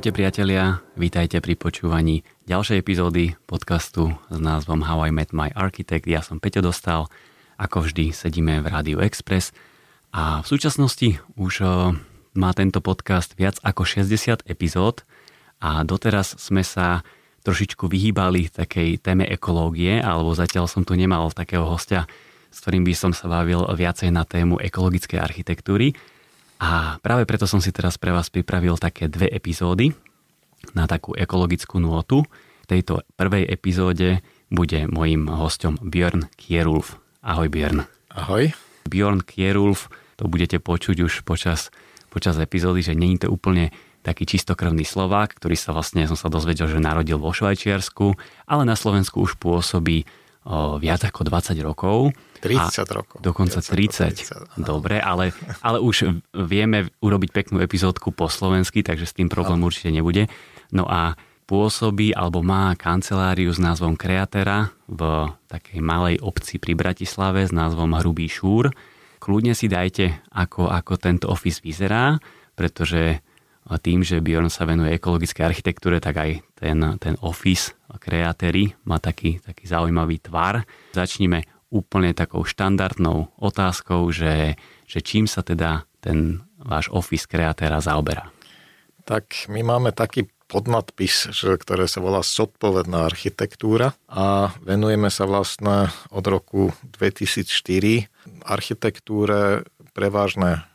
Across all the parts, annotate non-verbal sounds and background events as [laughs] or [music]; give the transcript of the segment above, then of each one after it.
Ahojte priatelia, vítajte pri počúvaní ďalšej epizódy podcastu s názvom How I Met My Architect. Ja som Peťo Dostal, ako vždy sedíme v Rádiu Express a v súčasnosti už má tento podcast viac ako 60 epizód a doteraz sme sa trošičku vyhýbali takej téme ekológie, alebo zatiaľ som tu nemal takého hostia, s ktorým by som sa bavil viacej na tému ekologickej architektúry. A práve preto som si teraz pre vás pripravil také dve epizódy na takú ekologickú nôtu. V tejto prvej epizóde bude mojim hostom Björn Kierulf. Ahoj Björn. Ahoj. Björn Kierulf, to budete počuť už počas, počas epizódy, že není to úplne taký čistokrvný Slovák, ktorý sa vlastne, som sa dozvedel, že narodil vo Švajčiarsku, ale na Slovensku už pôsobí o, viac ako 20 rokov. 30 rokov. Dokonca 30. 30 Dobre, ale, ale už vieme urobiť peknú epizódku po slovensky, takže s tým problém určite nebude. No a pôsobí alebo má kanceláriu s názvom Kreatera v takej malej obci pri Bratislave s názvom Hrubý šúr. Kľudne si dajte, ako, ako tento office vyzerá, pretože tým, že Bjorn sa venuje ekologickej architektúre, tak aj ten, ten office kreatéry má taký, taký zaujímavý tvar. Začnime úplne takou štandardnou otázkou, že, že čím sa teda ten váš office kreatéra zaoberá? Tak my máme taký podnadpis, ktoré sa volá Zodpovedná architektúra a venujeme sa vlastne od roku 2004 architektúre prevážne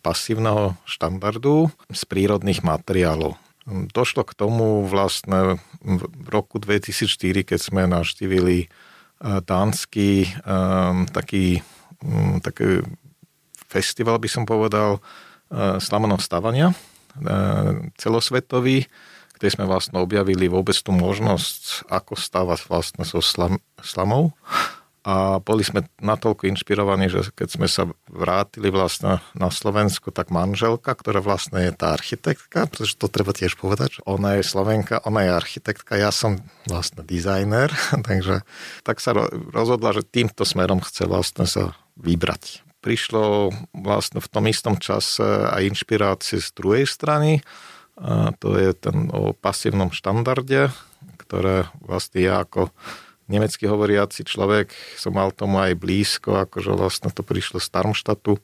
pasívneho štandardu z prírodných materiálov. Došlo k tomu vlastne v roku 2004, keď sme navštívili dánsky taký, taký festival, by som povedal, slamenov stavania celosvetový, kde sme vlastne objavili vôbec tú možnosť, ako stavať vlastne so slam, slamou. A boli sme natoľko inšpirovaní, že keď sme sa vrátili vlastne na Slovensku, tak manželka, ktorá vlastne je tá architektka, pretože to treba tiež povedať, ona je Slovenka, ona je architektka, ja som vlastne dizajner, [laughs] takže tak sa rozhodla, že týmto smerom chce vlastne sa vybrať. Prišlo vlastne v tom istom čase aj inšpirácie z druhej strany, a to je ten o pasívnom štandarde, ktoré vlastne ja ako nemecky hovoriaci človek, som mal tomu aj blízko, akože vlastne to prišlo z Darmstadtu, e,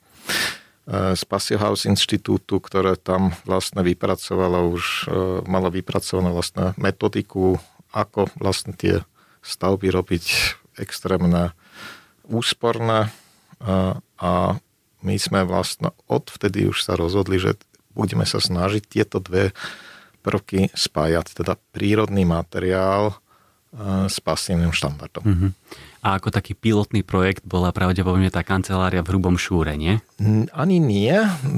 z Passio House inštitútu, ktoré tam vlastne vypracovalo už, e, malo vypracovanú vlastne metodiku, ako vlastne tie stavby robiť extrémne úsporné. A my sme vlastne odvtedy už sa rozhodli, že budeme sa snažiť tieto dve prvky spájať, teda prírodný materiál s pasívnym štandardom. Uh-huh. A ako taký pilotný projekt bola pravdepodobne tá kancelária v Hrubom Šúre, nie? Ani nie.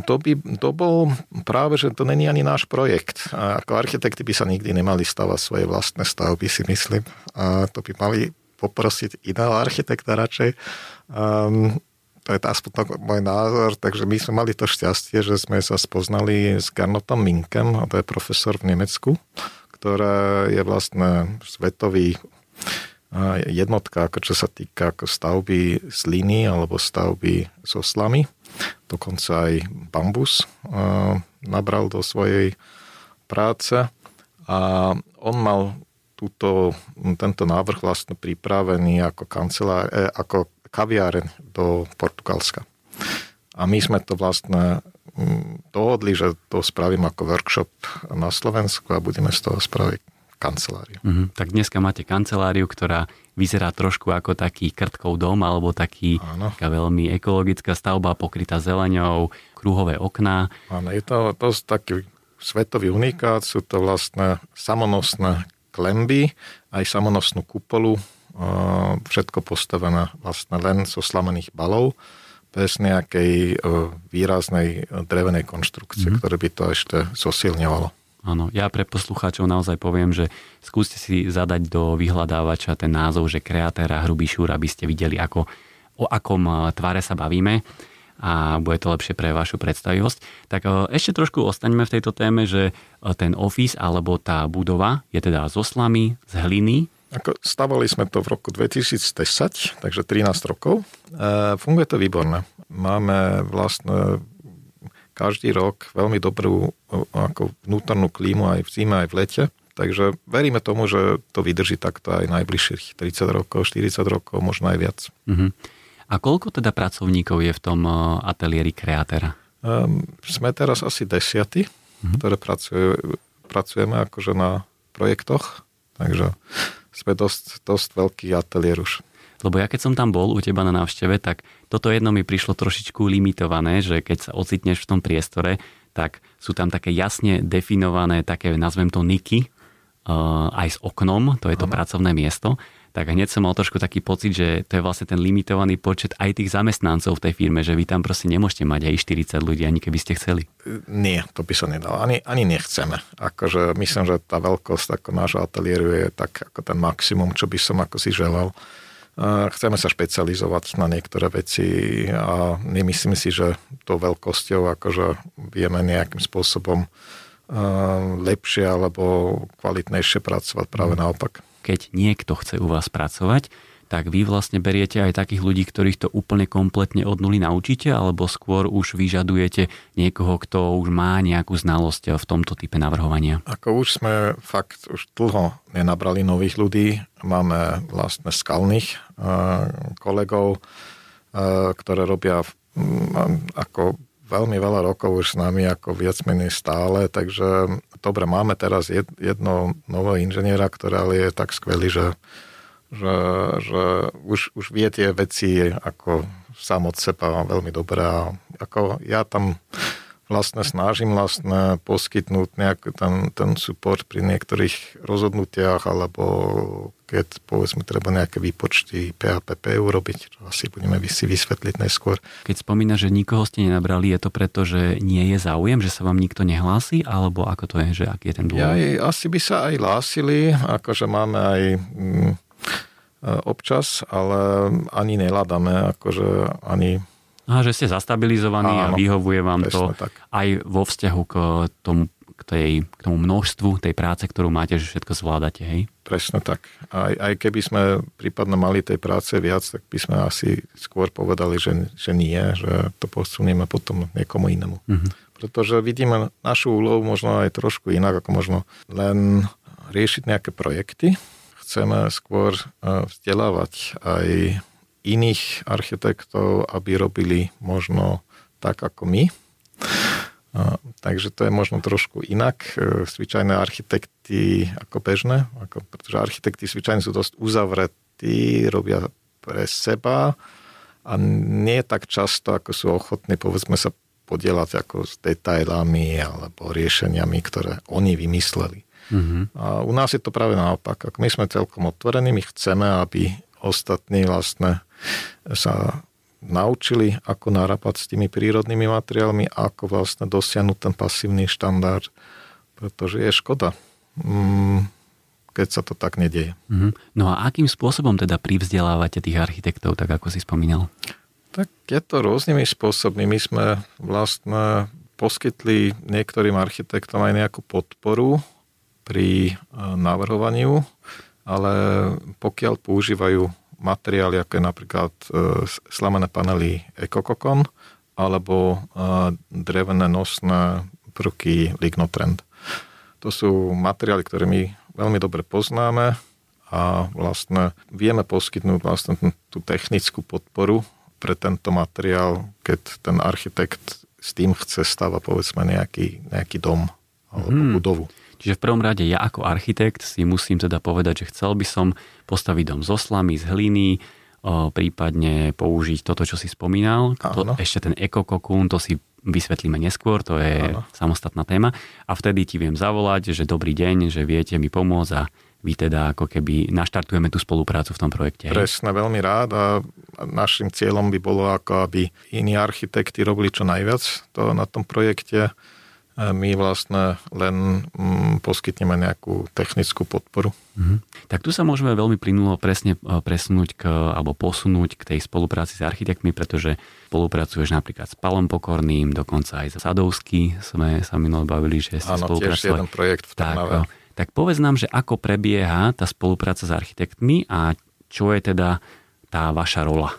To, by, to bol práve, že to není ani náš projekt. A ako architekti by sa nikdy nemali stavať svoje vlastné stavby, si myslím. A to by mali poprosiť iného architekta radšej. Um, to je aspoň môj názor, takže my sme mali to šťastie, že sme sa spoznali s Garnotom Minkem, a to je profesor v Nemecku, ktorá je vlastne svetový jednotka, ako čo sa týka ako stavby z líny alebo stavby so slamy. Dokonca aj bambus nabral do svojej práce a on mal túto, tento návrh vlastne pripravený ako, kancelár, eh, ako kaviáren do Portugalska. A my sme to vlastne dohodli, že to spravím ako workshop na Slovensku a budeme z toho spraviť kanceláriu. Mm-hmm. Tak dneska máte kanceláriu, ktorá vyzerá trošku ako taký krtkov dom alebo taký, taká veľmi ekologická stavba pokrytá zeleňou, kruhové okná. Áno, je to dosť taký svetový unikát, sú to vlastne samonosné klemby, aj samonosnú kupolu, všetko postavené vlastne len zo slamených balov bez nejakej e, výraznej e, drevenej konštrukcie, mm-hmm. ktoré by to ešte zosilňovalo. Áno, ja pre poslucháčov naozaj poviem, že skúste si zadať do vyhľadávača ten názov, že kreatéra hrubý šúr, aby ste videli, ako, o akom e, tvare sa bavíme a bude to lepšie pre vašu predstavivosť. Tak ešte trošku ostaňme v tejto téme, že ten office alebo tá budova je teda zo slamy, z hliny, ako stavali sme to v roku 2010, takže 13 rokov. E, funguje to výborne. Máme vlastne každý rok veľmi dobrú ako vnútornú klímu aj v zime, aj v lete. Takže veríme tomu, že to vydrží takto aj najbližších 30 rokov, 40 rokov, možno aj viac. Uh-huh. A koľko teda pracovníkov je v tom ateliéri kreatéra? Um, sme teraz asi desiaty, uh-huh. ktoré pracuje, pracujeme akože na projektoch, takže sme dosť, dosť veľký ateliér už. Lebo ja keď som tam bol u teba na návšteve, tak toto jedno mi prišlo trošičku limitované, že keď sa ocitneš v tom priestore, tak sú tam také jasne definované, také nazvem to niky, uh, aj s oknom, to je to Aha. pracovné miesto tak hneď som mal trošku taký pocit, že to je vlastne ten limitovaný počet aj tých zamestnancov v tej firme, že vy tam proste nemôžete mať aj 40 ľudí, ani keby ste chceli. Nie, to by sa nedalo. Ani, ani nechceme. Akože myslím, že tá veľkosť ako nášho ateliéru je tak ako ten maximum, čo by som ako si želal. Chceme sa špecializovať na niektoré veci a nemyslím si, že tou veľkosťou akože vieme nejakým spôsobom lepšie alebo kvalitnejšie pracovať. Práve mm. naopak keď niekto chce u vás pracovať, tak vy vlastne beriete aj takých ľudí, ktorých to úplne kompletne od nuly naučíte, alebo skôr už vyžadujete niekoho, kto už má nejakú znalosť v tomto type navrhovania? Ako už sme fakt už dlho nenabrali nových ľudí, máme vlastne skalných uh, kolegov, uh, ktoré robia ako veľmi veľa rokov už s nami, ako viac menej stále, takže dobre, máme teraz jedno nového inžiniera, ktorý je tak skvelý, že, že, že už, už vie tie veci ako sám od seba veľmi dobré ako ja tam vlastne snažím vlastne poskytnúť nejaký ten, ten support pri niektorých rozhodnutiach alebo keď povedzme treba nejaké výpočty PHPP urobiť, čo asi budeme si vysvetliť neskôr. Keď spomína, že nikoho ste nenabrali, je to preto, že nie je záujem, že sa vám nikto nehlási, alebo ako to je, že aký je ten dôvod? Ja, asi by sa aj hlásili, akože máme aj mm, občas, ale ani neladame, akože ani a že ste zastabilizovaní Áno, a vyhovuje vám to tak. aj vo vzťahu k tomu, k, tej, k tomu množstvu tej práce, ktorú máte, že všetko zvládate, hej? Presne tak. Aj, aj keby sme prípadne mali tej práce viac, tak by sme asi skôr povedali, že, že nie, že to posunieme potom niekomu inému. Mm-hmm. Pretože vidíme našu úlohu možno aj trošku inak, ako možno len riešiť nejaké projekty. Chceme skôr eh, vzdelávať aj iných architektov, aby robili možno tak ako my. A, takže to je možno trošku inak. E, zvyčajné architekty ako bežné, ako, pretože architekty zvyčajne sú dosť uzavretí, robia pre seba a nie tak často, ako sú ochotní, povedzme sa, podielať ako s detailami alebo riešeniami, ktoré oni vymysleli. Mm-hmm. A u nás je to práve naopak. Ak my sme celkom otvorení, my chceme, aby ostatní vlastne sa naučili, ako narábať s tými prírodnými materiálmi, ako vlastne dosiahnuť ten pasívny štandard, pretože je škoda, mm, keď sa to tak nedieje. Mhm. No a akým spôsobom teda privzdelávate tých architektov, tak ako si spomínal? Tak je to rôznymi spôsobmi. My sme vlastne poskytli niektorým architektom aj nejakú podporu pri e, navrhovaniu, ale pokiaľ používajú materiály, ako je napríklad e, slamené panely Ecococon alebo e, drevené nosné prvky Lignotrend. To sú materiály, ktoré my veľmi dobre poznáme a vlastne vieme poskytnúť vlastne tú technickú podporu pre tento materiál, keď ten architekt s tým chce stavať povedzme nejaký, nejaký dom alebo hmm. budovu. Čiže v prvom rade ja ako architekt si musím teda povedať, že chcel by som postaviť dom zo slamy, z hliny, o, prípadne použiť toto, čo si spomínal. To, ešte ten ekokokún, to si vysvetlíme neskôr, to je Áno. samostatná téma. A vtedy ti viem zavolať, že dobrý deň, že viete mi pomôcť a vy teda ako keby naštartujeme tú spoluprácu v tom projekte. Presne, veľmi rád a našim cieľom by bolo ako, aby iní architekti robili čo najviac to na tom projekte my vlastne len mm, poskytneme nejakú technickú podporu. Mhm. Tak tu sa môžeme veľmi plynulo presne e, presunúť k, alebo posunúť k tej spolupráci s architektmi, pretože spolupracuješ napríklad s Palom Pokorným, dokonca aj s Sadovský sme sa minulé bavili, že si Áno, tiež jeden projekt v tak, e, tak povedz nám, že ako prebieha tá spolupráca s architektmi a čo je teda tá vaša rola?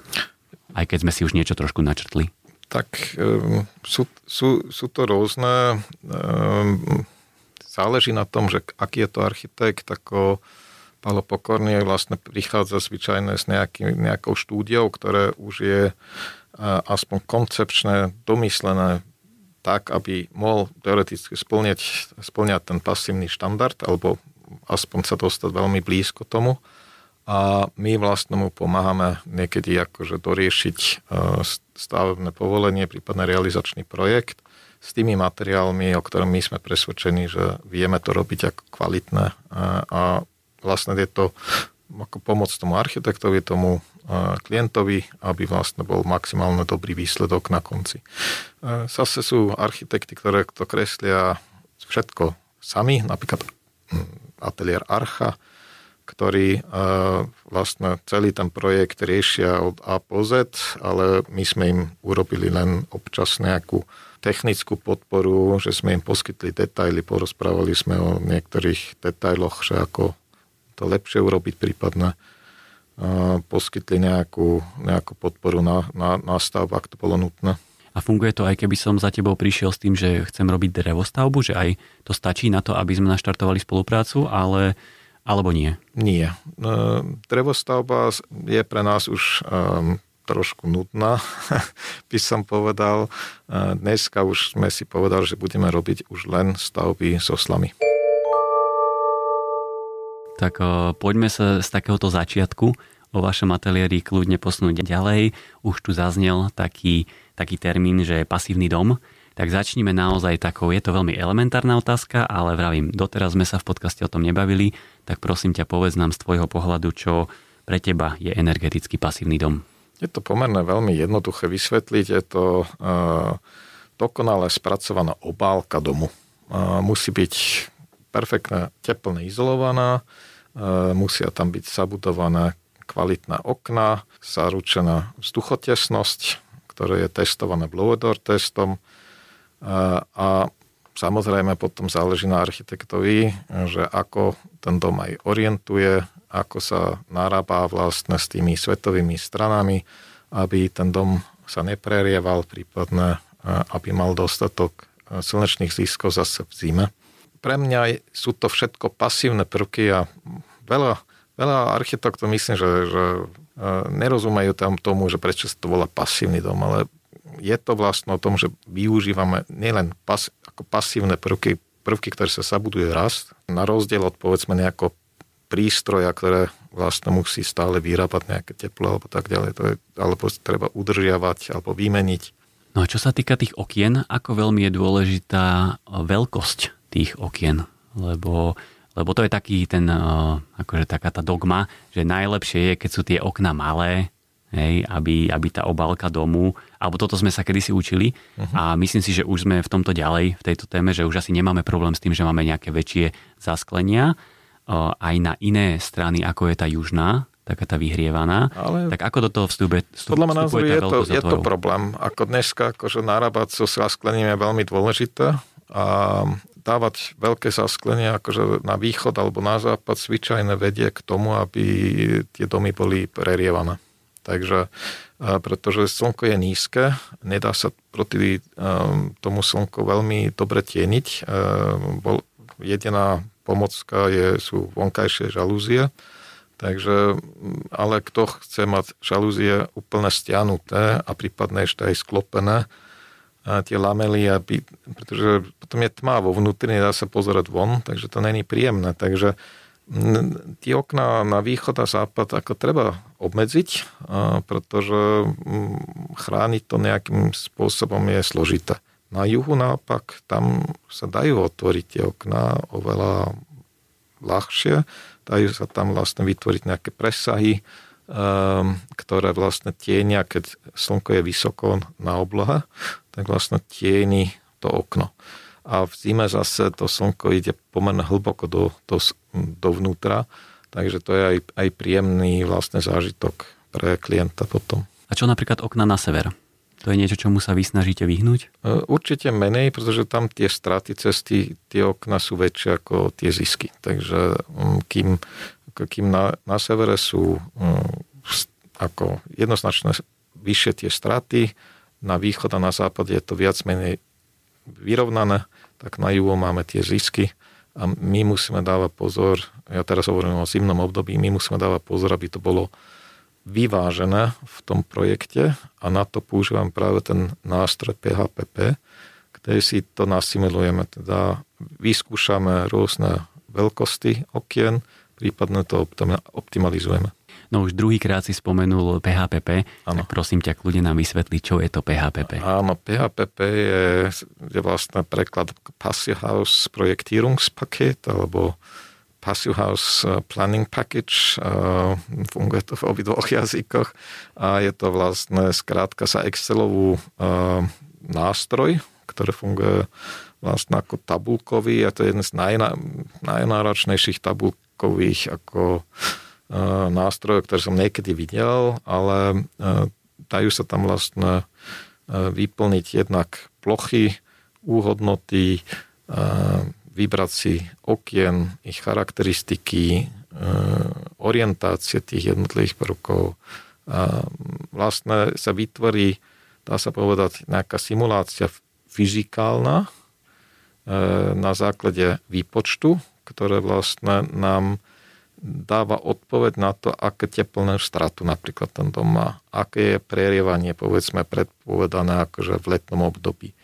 Aj keď sme si už niečo trošku načrtli. Tak um, sú, sú, sú to rôzne, um, záleží na tom, že aký je to architekt, ako Palo Pokorný vlastne prichádza zvyčajne s nejaký, nejakou štúdiou, ktoré už je uh, aspoň koncepčné, domyslené tak, aby mohol teoreticky splňať, splňať ten pasívny štandard, alebo aspoň sa dostať veľmi blízko tomu a my vlastne mu pomáhame niekedy akože doriešiť e, stavebné povolenie, prípadne realizačný projekt s tými materiálmi, o ktorom my sme presvedčení, že vieme to robiť ako kvalitné a, a vlastne je to ako pomoc tomu architektovi, tomu e, klientovi, aby vlastne bol maximálne dobrý výsledok na konci. E, zase sú architekty, ktoré to kreslia všetko sami, napríklad hm, ateliér Archa, ktorí e, vlastne celý ten projekt riešia od A po Z, ale my sme im urobili len občas nejakú technickú podporu, že sme im poskytli detaily, porozprávali sme o niektorých detailoch, že ako to lepšie urobiť prípadne, poskytli nejakú, nejakú podporu na, na, na stav, ak to bolo nutné. A funguje to aj keby som za tebou prišiel s tým, že chcem robiť drevostavbu, že aj to stačí na to, aby sme naštartovali spoluprácu, ale alebo nie? Nie. E, drevostavba je pre nás už trošku nudná, [laughs] by som povedal. E, dneska už sme si povedali, že budeme robiť už len stavby so slamy. Tak uh, poďme sa z takéhoto začiatku o vašom ateliéri kľudne posunúť ďalej. Už tu zaznel taký, taký termín, že pasívny dom tak začníme naozaj takou, je to veľmi elementárna otázka, ale vravím, doteraz sme sa v podcaste o tom nebavili, tak prosím ťa povedz nám z tvojho pohľadu, čo pre teba je energeticky pasívny dom. Je to pomerne veľmi jednoduché vysvetliť, je to uh, dokonale spracovaná obálka domu. Uh, musí byť perfektne teplne izolovaná, uh, musia tam byť zabudované kvalitné okná, zaručená vzduchotesnosť, ktoré je testované blower testom, a samozrejme potom záleží na architektovi, že ako ten dom aj orientuje, ako sa narába vlastne s tými svetovými stranami, aby ten dom sa neprerieval, prípadne aby mal dostatok slnečných ziskov zase v zime. Pre mňa sú to všetko pasívne prvky a veľa, veľa architektov myslím, že, že nerozumejú tam tomu, že prečo sa to volá pasívny dom, ale je to vlastne o tom, že využívame nielen pas, ako pasívne prvky, prvky, ktoré sa zabuduje rast, na rozdiel od povedzme nejako prístroja, ktoré vlastne musí stále vyrábať nejaké teplo alebo tak ďalej, to je, alebo treba udržiavať alebo vymeniť. No a čo sa týka tých okien, ako veľmi je dôležitá veľkosť tých okien? Lebo, lebo to je taký ten, akože taká tá dogma, že najlepšie je, keď sú tie okna malé, hej, aby, aby tá obálka domu, alebo toto sme sa kedysi učili uh-huh. a myslím si, že už sme v tomto ďalej, v tejto téme, že už asi nemáme problém s tým, že máme nejaké väčšie zasklenia, aj na iné strany, ako je tá južná, taká tá vyhrievaná. Ale tak ako do toho vstupuje, vstup, Podľa mňa názoru je to, je to problém. Ako dneska, akože narábať so zasklením je veľmi dôležité a dávať veľké zasklenie akože na východ alebo na západ zvyčajne vedie k tomu, aby tie domy boli prerievané. Takže, pretože slnko je nízke, nedá sa proti tomu slnku veľmi dobre tieniť. Bol, jediná pomocka je, sú vonkajšie žalúzie, takže, ale kto chce mať žalúzie úplne stiahnuté a prípadne ešte aj sklopené, a tie lamely, aby, pretože potom je tma vo vnútri, nedá sa pozerať von, takže to není príjemné. Takže tie okná na východ a západ ako treba obmedziť, pretože chrániť to nejakým spôsobom je zložité. Na juhu naopak, tam sa dajú otvoriť tie okná oveľa ľahšie, dajú sa tam vlastne vytvoriť nejaké presahy, ktoré vlastne tienia, keď slnko je vysoko na oblohe, tak vlastne tieni to okno a v zime zase to slnko ide pomerne hlboko do, do, dovnútra, takže to je aj, aj príjemný vlastne zážitok pre klienta potom. A čo napríklad okna na sever? To je niečo, čomu sa vy snažíte vyhnúť? E, určite menej, pretože tam tie straty cesty, tie okna sú väčšie ako tie zisky. Takže mm, kým, kým na, na severe sú mm, ako jednoznačne vyššie tie straty, na východ a na západ je to viac menej vyrovnané, tak na juhu máme tie zisky a my musíme dávať pozor, ja teraz hovorím o zimnom období, my musíme dávať pozor, aby to bolo vyvážené v tom projekte a na to používam práve ten nástroj PHPP, ktorý si to nasimilujeme, teda vyskúšame rôzne veľkosti okien, prípadne to optimalizujeme. No už druhýkrát si spomenul PHPP, ano. tak prosím ťa, kľudne nám vysvetli, čo je to PHPP. Áno, PHPP je, je vlastne preklad Passive House Projektierungspaket, alebo Passive House eh, Planning Package, eh, funguje to v obidvoch [laughs] jazykoch a je to vlastne skrátka sa Excelovú eh, nástroj, ktorý funguje vlastne ako tabulkový a to je jeden z najnáročnejších tabulkových ako nástrojov, ktoré som niekedy videl, ale dajú sa tam vlastne vyplniť jednak plochy, úhodnoty, vybrať si okien, ich charakteristiky, orientácie tých jednotlivých prvkov. Vlastne sa vytvorí, dá sa povedať, nejaká simulácia fyzikálna na základe výpočtu, ktoré vlastne nám dáva odpoveď na to, aké teplné stratu napríklad ten dom má, aké je prerievanie, povedzme, predpovedané akože v letnom období.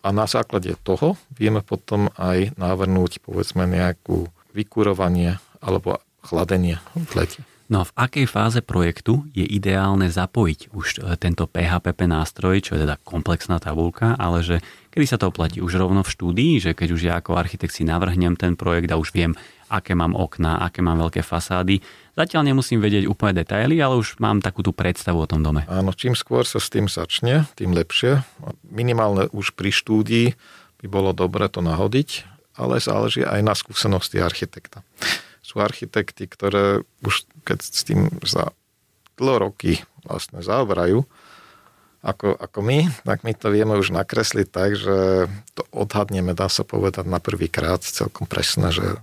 A na základe toho vieme potom aj navrnúť, povedzme, nejakú vykurovanie alebo chladenie v lete. No a v akej fáze projektu je ideálne zapojiť už e, tento PHPP nástroj, čo je teda komplexná tabulka, ale že kedy sa to oplatí už rovno v štúdii, že keď už ja ako architekt si navrhnem ten projekt a už viem, aké mám okná, aké mám veľké fasády. Zatiaľ nemusím vedieť úplne detaily, ale už mám takú tú predstavu o tom dome. Áno, čím skôr sa s tým začne, tým lepšie. Minimálne už pri štúdii by bolo dobre to nahodiť, ale záleží aj na skúsenosti architekta. Sú architekti, ktoré už keď s tým za dlho roky vlastne zaoberajú, ako, ako my, tak my to vieme už nakresliť tak, že to odhadneme, dá sa povedať, na prvý krát celkom presne, že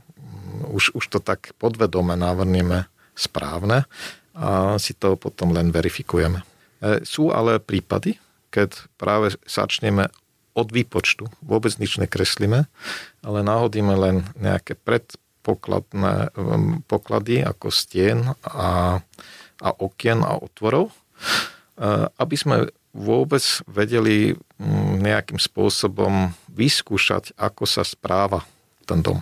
už, už to tak podvedome navrnieme správne a si to potom len verifikujeme. E, sú ale prípady, keď práve začneme od výpočtu, vôbec nič nekreslíme, ale náhodíme len nejaké predpokladné poklady ako stien a, a okien a otvorov, e, aby sme vôbec vedeli nejakým spôsobom vyskúšať, ako sa správa ten dom.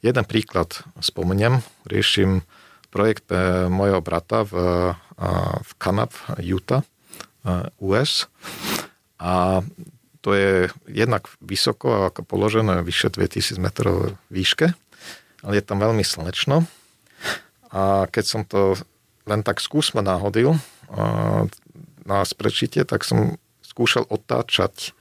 Jeden príklad spomeniem. Riešim projekt pre mojho brata v, v Kanab, Utah, US. A to je jednak vysoko, ako položené, vyše 2000 metrov výške, ale je tam veľmi slnečno. A keď som to len tak skúsme náhodil na sprečite, tak som skúšal otáčať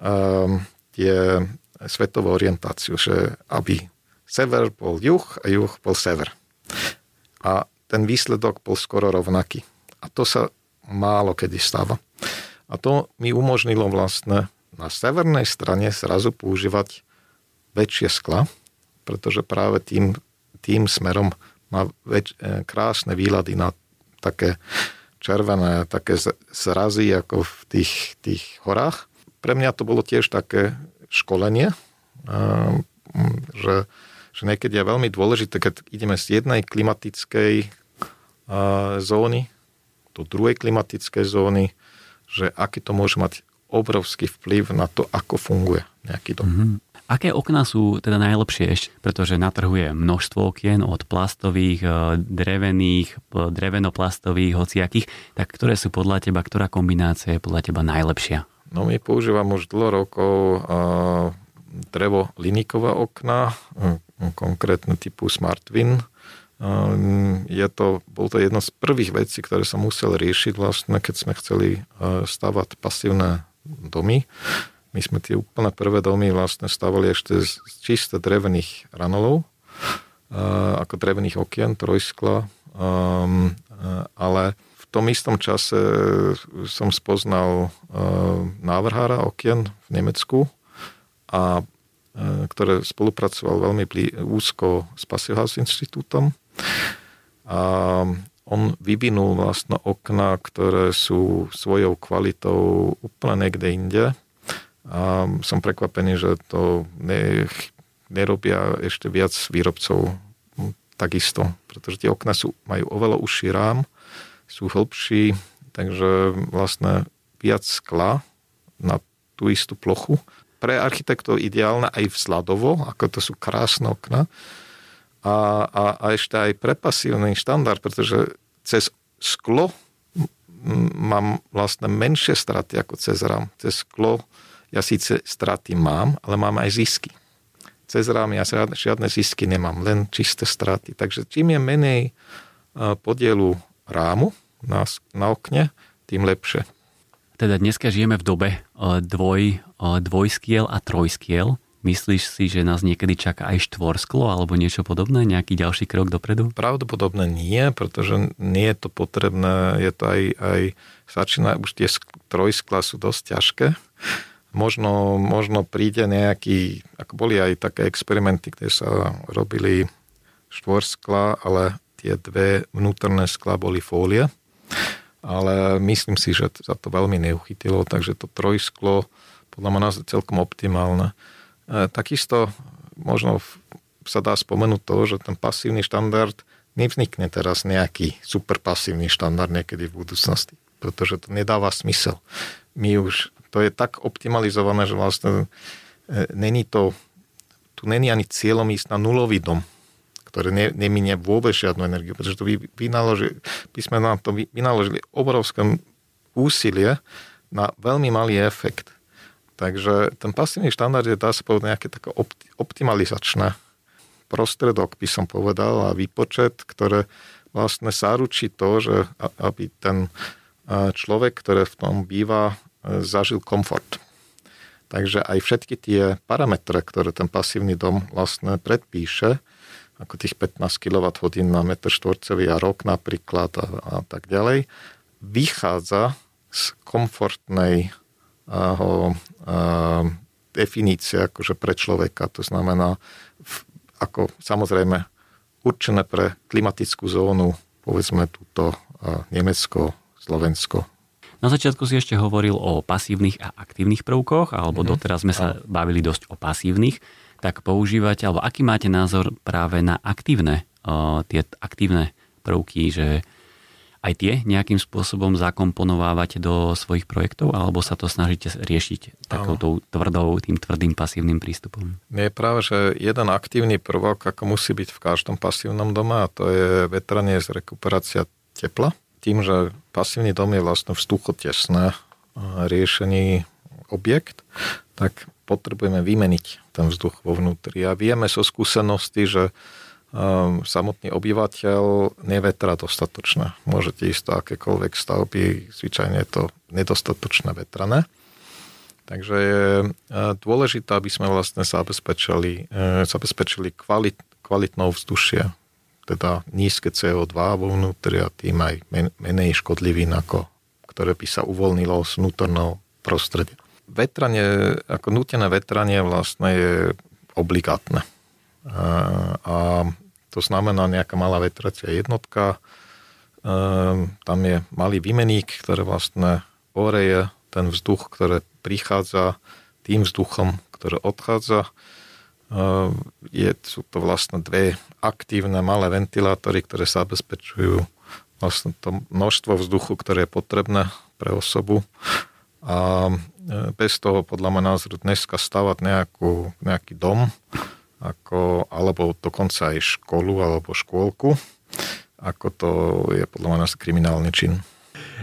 um, tie svetovú orientáciu, že aby sever bol juh a juh bol sever. A ten výsledok bol skoro rovnaký. A to sa málo kedy stáva. A to mi umožnilo vlastne na severnej strane zrazu používať väčšie skla, pretože práve tým, tým smerom má väč, e, krásne výhľady na také červené, také zrazy ako v tých, tých horách. Pre mňa to bolo tiež také školenie, že že niekedy je veľmi dôležité, keď ideme z jednej klimatickej zóny do druhej klimatickej zóny, že aký to môže mať obrovský vplyv na to, ako funguje nejaký dom. Mm-hmm. Aké okná sú teda najlepšie ešte? Pretože na trhu je množstvo okien od plastových, e, drevených, drevenoplastových, hociakých. Tak ktoré sú podľa teba, ktorá kombinácia je podľa teba najlepšia? No my používam už dlho rokov uh, drevo liníková okna, konkrétne typu SmartWin. Je to, bol to jedno z prvých vecí, ktoré som musel riešiť vlastne, keď sme chceli stavať pasívne domy. My sme tie úplne prvé domy vlastne stavali ešte z čiste drevených ranolov, ako drevených okien, trojskla, ale v tom istom čase som spoznal návrhára okien v Nemecku a E, ktoré spolupracoval veľmi úzko s Passive House Inštitútom. A on vyvinul vlastne okna, ktoré sú svojou kvalitou úplne niekde inde. A som prekvapený, že to ne, nerobia ešte viac výrobcov takisto, pretože tie okna sú, majú oveľa užší rám, sú hĺbší, takže vlastne viac skla na tú istú plochu. Pre architektov ideálne aj vzhľadovo, ako to sú krásne okna, a, a, a ešte aj prepasívny štandard, pretože cez sklo mám vlastne menšie straty ako cez rám. Cez sklo ja síce straty mám, ale mám aj zisky. Cez rám ja žiadne zisky nemám, len čisté straty. Takže čím je menej podielu rámu na, na okne, tým lepšie. Teda dneska žijeme v dobe dvoj, dvojskiel a trojskiel. Myslíš si, že nás niekedy čaká aj štvorsklo alebo niečo podobné, nejaký ďalší krok dopredu? Pravdepodobne nie, pretože nie je to potrebné, je to aj, aj začína, už tie trojskla sú dosť ťažké. Možno, možno príde nejaký, ako boli aj také experimenty, kde sa robili štvorskla, ale tie dve vnútorné skla boli fólie. Ale myslím si, že sa to veľmi neuchytilo, takže to trojsklo podľa mňa je celkom optimálne. E, takisto možno sa dá spomenúť to, že ten pasívny štandard nevznikne teraz nejaký super pasívny štandard niekedy v budúcnosti, pretože to nedáva smysel. My už, to je tak optimalizované, že vlastne e, není to, tu není ani cieľom ísť na nulový dom, ktoré ne, neminie vôbec žiadnu energiu, pretože to vy, vynaloži, by sme na to vynaložili obrovské úsilie na veľmi malý efekt. Takže ten pasívny štandard je, dá sa povedať, nejaké také optimalizačné prostredok, by som povedal, a výpočet, ktoré vlastne záručí to, že aby ten človek, ktorý v tom býva, zažil komfort. Takže aj všetky tie parametre, ktoré ten pasívny dom vlastne predpíše, ako tých 15 kWh na metr štvorcový a rok napríklad a, a tak ďalej, vychádza z komfortnej ho, definícia akože pre človeka. To znamená, ako samozrejme určené pre klimatickú zónu, povedzme túto Nemecko, Slovensko. Na začiatku si ešte hovoril o pasívnych a aktívnych prvkoch, alebo mm-hmm. doteraz sme sa bavili dosť o pasívnych. Tak používate, alebo aký máte názor práve na aktívne, tie aktívne prvky, že aj tie nejakým spôsobom zakomponovávate do svojich projektov, alebo sa to snažíte riešiť takouto tvrdou, tým tvrdým pasívnym prístupom? Nie práve, že jeden aktívny prvok, ako musí byť v každom pasívnom dome, a to je vetranie z rekuperácia tepla. Tým, že pasívny dom je vlastne vzduchotesné riešení objekt, tak potrebujeme vymeniť ten vzduch vo vnútri. A vieme zo so skúsenosti, že samotný obyvateľ nevetra dostatočne. Môžete ísť do akékoľvek stavby, zvyčajne je to nedostatočné vetrané. Takže je dôležité, aby sme vlastne zabezpečili, e, zabezpečili kvalit, kvalitnou vzdušie, teda nízke CO2 vo vnútri a tým aj men, menej škodlivín, ako, ktoré by sa uvoľnilo z vnútorného prostredia. Vetranie, ako nutené vetranie vlastne je obligátne a to znamená nejaká malá vetracia jednotka. Tam je malý výmeník, ktorý vlastne oreje ten vzduch, ktorý prichádza tým vzduchom, ktorý odchádza. Je, sú to vlastne dve aktívne malé ventilátory, ktoré zabezpečujú vlastne to množstvo vzduchu, ktoré je potrebné pre osobu. A e, bez toho, podľa môjho názoru, dneska stavať nejakú, nejaký dom, ako, alebo dokonca aj školu alebo škôlku, ako to je podľa mňa kriminálny čin.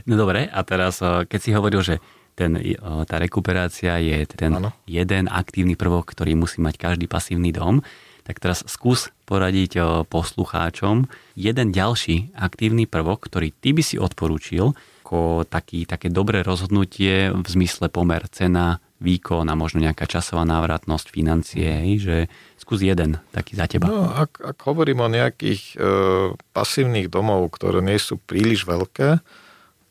No dobre, a teraz eh, keď si hovoril, že ten, eh, tá rekuperácia je ten ano. jeden aktívny prvok, ktorý musí mať každý pasívny dom, tak teraz skús poradiť eh, poslucháčom jeden ďalší aktívny prvok, ktorý ty by si odporúčil ako taký, také dobré rozhodnutie v zmysle pomer cena, výkon a možno nejaká časová návratnosť, financie, že skús jeden taký za teba. No, ak, ak hovorím o nejakých e, pasívnych domov, ktoré nie sú príliš veľké,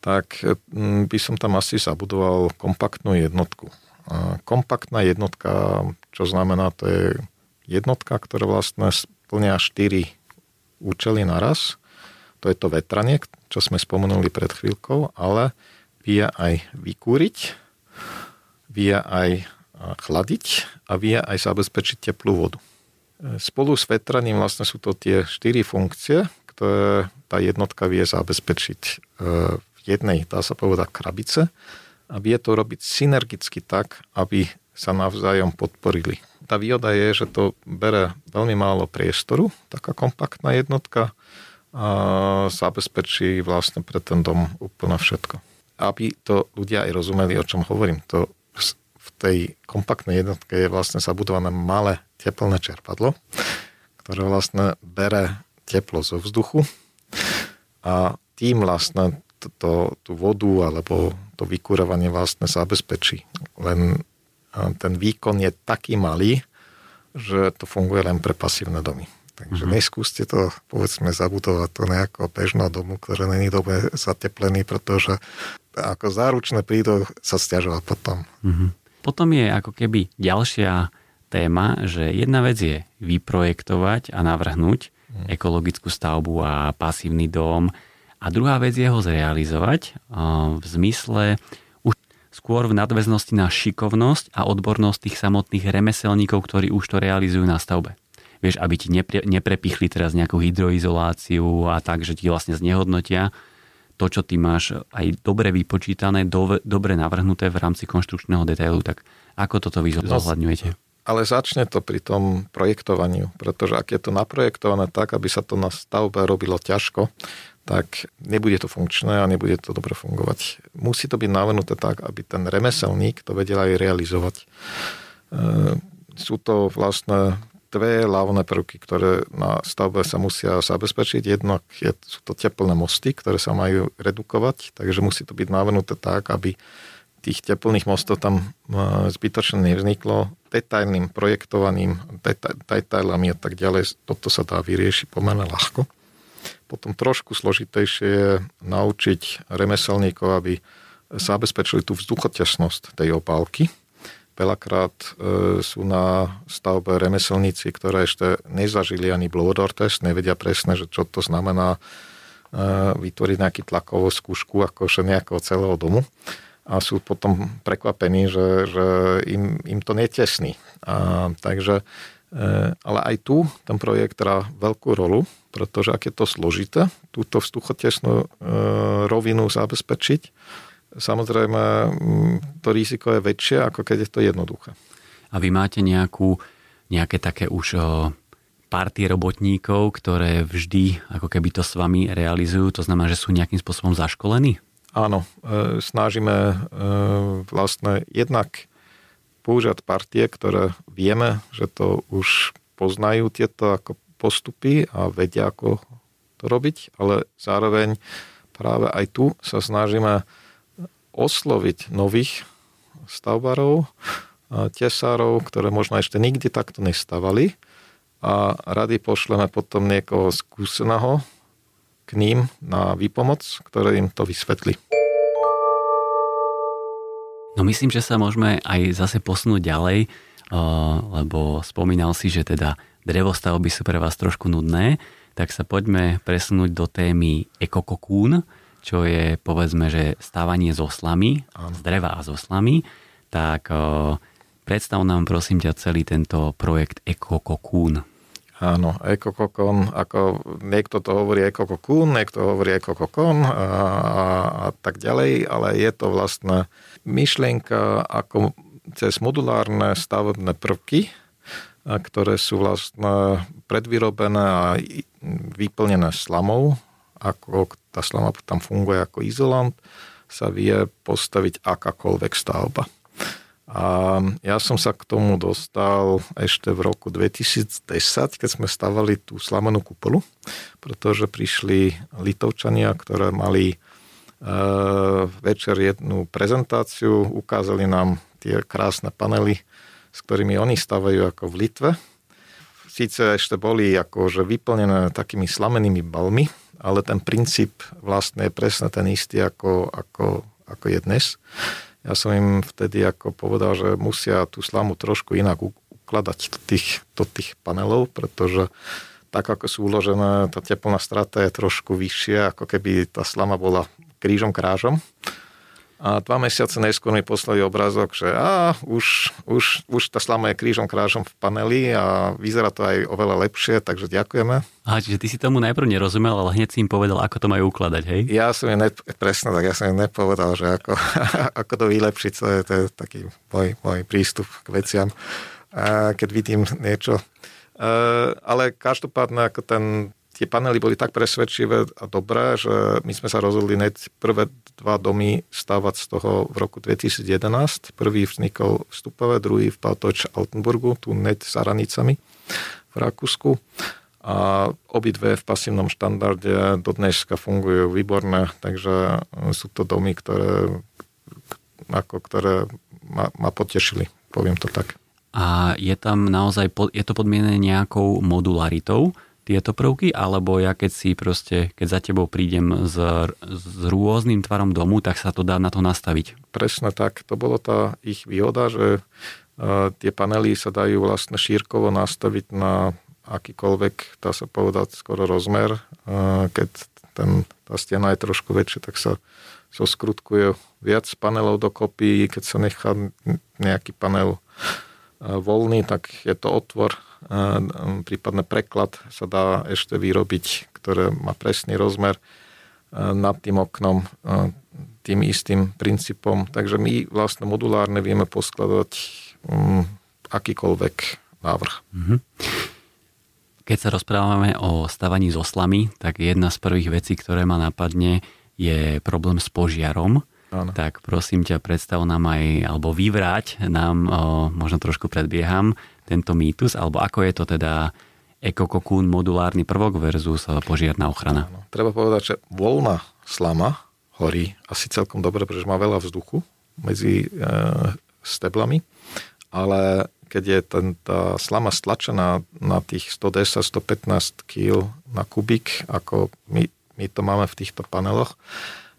tak m, by som tam asi zabudoval kompaktnú jednotku. Kompaktná jednotka, čo znamená, to je jednotka, ktorá vlastne splňa 4 účely naraz. to je to vetranie, čo sme spomenuli pred chvíľkou, ale vie aj vykúriť, vie aj chladiť a vie aj zabezpečiť teplú vodu. Spolu s vetraním vlastne sú to tie štyri funkcie, ktoré tá jednotka vie zabezpečiť e, jednej, dá sa povedať, krabice a vie to robiť synergicky tak, aby sa navzájom podporili. Tá výhoda je, že to bere veľmi málo priestoru, taká kompaktná jednotka a zabezpečí vlastne pre ten dom úplne všetko. Aby to ľudia aj rozumeli, o čom hovorím, to v tej kompaktnej jednotke je vlastne zabudované malé teplné čerpadlo, ktoré vlastne bere teplo zo vzduchu a tým vlastne to, tú vodu alebo to vykurovanie vlastne zabezpečí. Len ten výkon je taký malý, že to funguje len pre pasívne domy. Takže mm-hmm. neskúste to, povedzme, zabudovať to nejako bežná domu, ktoré není dobre zateplený, pretože ako záručné prídu sa stiažovať potom. Mm-hmm. Potom je ako keby ďalšia téma, že jedna vec je vyprojektovať a navrhnúť mm. ekologickú stavbu a pasívny dom a druhá vec je ho zrealizovať v zmysle skôr v nadväznosti na šikovnosť a odbornosť tých samotných remeselníkov, ktorí už to realizujú na stavbe. Vieš, aby ti nepre, neprepichli teraz nejakú hydroizoláciu a tak, že ti vlastne znehodnotia to, čo ty máš aj dobre vypočítané, do, dobre navrhnuté v rámci konštrukčného detailu, tak ako toto vy zohľadňujete? Ale začne to pri tom projektovaniu, pretože ak je to naprojektované tak, aby sa to na stavbe robilo ťažko, tak nebude to funkčné a nebude to dobre fungovať. Musí to byť navrhnuté tak, aby ten remeselník to vedel aj realizovať. E, sú to vlastne dve hlavné prvky, ktoré na stavbe sa musia zabezpečiť. Jednak je, sú to teplné mosty, ktoré sa majú redukovať, takže musí to byť navrhnuté tak, aby tých teplných mostov tam e, zbytočne nevzniklo detailným projektovaním, detailami a tak ďalej. Toto sa dá vyriešiť pomerne ľahko. Potom trošku zložitejšie je naučiť remeselníkov, aby zabezpečili tú vzduchotesnosť tej opálky. Veľakrát e, sú na stavbe remeselníci, ktoré ešte nezažili ani blower test, nevedia presne, že čo to znamená e, vytvoriť nejaký tlakovú skúšku akože nejakého celého domu a sú potom prekvapení, že, že im, im to netesní. A, takže, e, ale aj tu ten projekt hrá veľkú rolu, pretože ak je to zložité, túto vzduchotesnú e, rovinu zabezpečiť, samozrejme to riziko je väčšie, ako keď je to jednoduché. A vy máte nejakú, nejaké také už partie robotníkov, ktoré vždy ako keby to s vami realizujú, to znamená, že sú nejakým spôsobom zaškolení? Áno, e, snažíme e, vlastne jednak používať partie, ktoré vieme, že to už poznajú tieto ako postupy a vedia, ako to robiť, ale zároveň práve aj tu sa snažíme osloviť nových stavbarov, tesárov, ktoré možno ešte nikdy takto nestavali a rady pošleme potom niekoho skúseného k ním na výpomoc, ktoré im to vysvetlí. No myslím, že sa môžeme aj zase posunúť ďalej, lebo spomínal si, že teda drevostavby sú pre vás trošku nudné, tak sa poďme presunúť do témy ekokokún, čo je povedzme, že stávanie so slamy, z dreva a so slamy. Tak o, predstav nám prosím ťa celý tento projekt ekokokún. Áno, ekokokon, ako niekto to hovorí ekokokún, niekto hovorí ekokokon a, a, a tak ďalej, ale je to vlastne myšlienka ako cez modulárne stavebné prvky, ktoré sú vlastne predvyrobené a vyplnené slamou, ako tá slama tam funguje ako izolant, sa vie postaviť akákoľvek stavba. A ja som sa k tomu dostal ešte v roku 2010, keď sme stavali tú slamenú kupolu, pretože prišli Litovčania, ktoré mali e, večer jednu prezentáciu, ukázali nám tie krásne panely, s ktorými oni stavajú ako v Litve. Síce ešte boli akože vyplnené takými slamenými balmi, ale ten princíp vlastne je presne ten istý ako, ako, ako je dnes. Ja som im vtedy ako povedal, že musia tú slamu trošku inak ukladať do tých, do tých panelov, pretože tak ako sú uložené, tá teplná strata je trošku vyššia, ako keby tá slama bola krížom krážom. A dva mesiace neskôr mi poslali obrázok, že á, už, už, už tá slama je krížom krážom v paneli a vyzerá to aj oveľa lepšie, takže ďakujeme. Aha, čiže ty si tomu najprv nerozumel, ale hneď si im povedal, ako to majú ukladať, hej? Ja som im, ne, presne tak, ja som im nepovedal, že ako, [laughs] ako to vylepšiť, to je, to je taký môj, môj prístup k veciam, a keď vidím niečo. Uh, ale každopádne ako ten tie panely boli tak presvedčivé a dobré, že my sme sa rozhodli hneď prvé dva domy stavať z toho v roku 2011. Prvý vznikol v Stupave, druhý v Patoč Altenburgu, tu hneď s Aranicami v Rakúsku. A obidve v pasívnom štandarde do dneska fungujú výborné, takže sú to domy, ktoré, ako, ktoré ma, ma potešili, poviem to tak. A je tam naozaj, je to podmienené nejakou modularitou, tieto prvky, alebo ja keď si proste, keď za tebou prídem s, s rôznym tvarom domu, tak sa to dá na to nastaviť. Presne tak. To bolo tá ich výhoda, že uh, tie panely sa dajú vlastne šírkovo nastaviť na akýkoľvek, dá sa povedať, skoro rozmer. Uh, keď ten, tá stena je trošku väčšia, tak sa so skrutkuje viac panelov dokopy. Keď sa nechá nejaký panel uh, voľný, tak je to otvor prípadne preklad sa dá ešte vyrobiť, ktoré má presný rozmer nad tým oknom tým istým princípom. Takže my vlastne modulárne vieme poskladať akýkoľvek návrh. Mm-hmm. Keď sa rozprávame o stavaní zo slamy, tak jedna z prvých vecí, ktoré ma napadne, je problém s požiarom. Áno. Tak prosím ťa, predstav nám aj, alebo vyvráť nám, o, možno trošku predbieham, tento mýtus, alebo ako je to teda ekokokún modulárny prvok versus eh, požiarná ochrana? Áno. Treba povedať, že voľná slama horí asi celkom dobre, pretože má veľa vzduchu medzi e, steblami, ale keď je ten, tá slama stlačená na tých 110-115 kg na kubík, ako my, my to máme v týchto paneloch,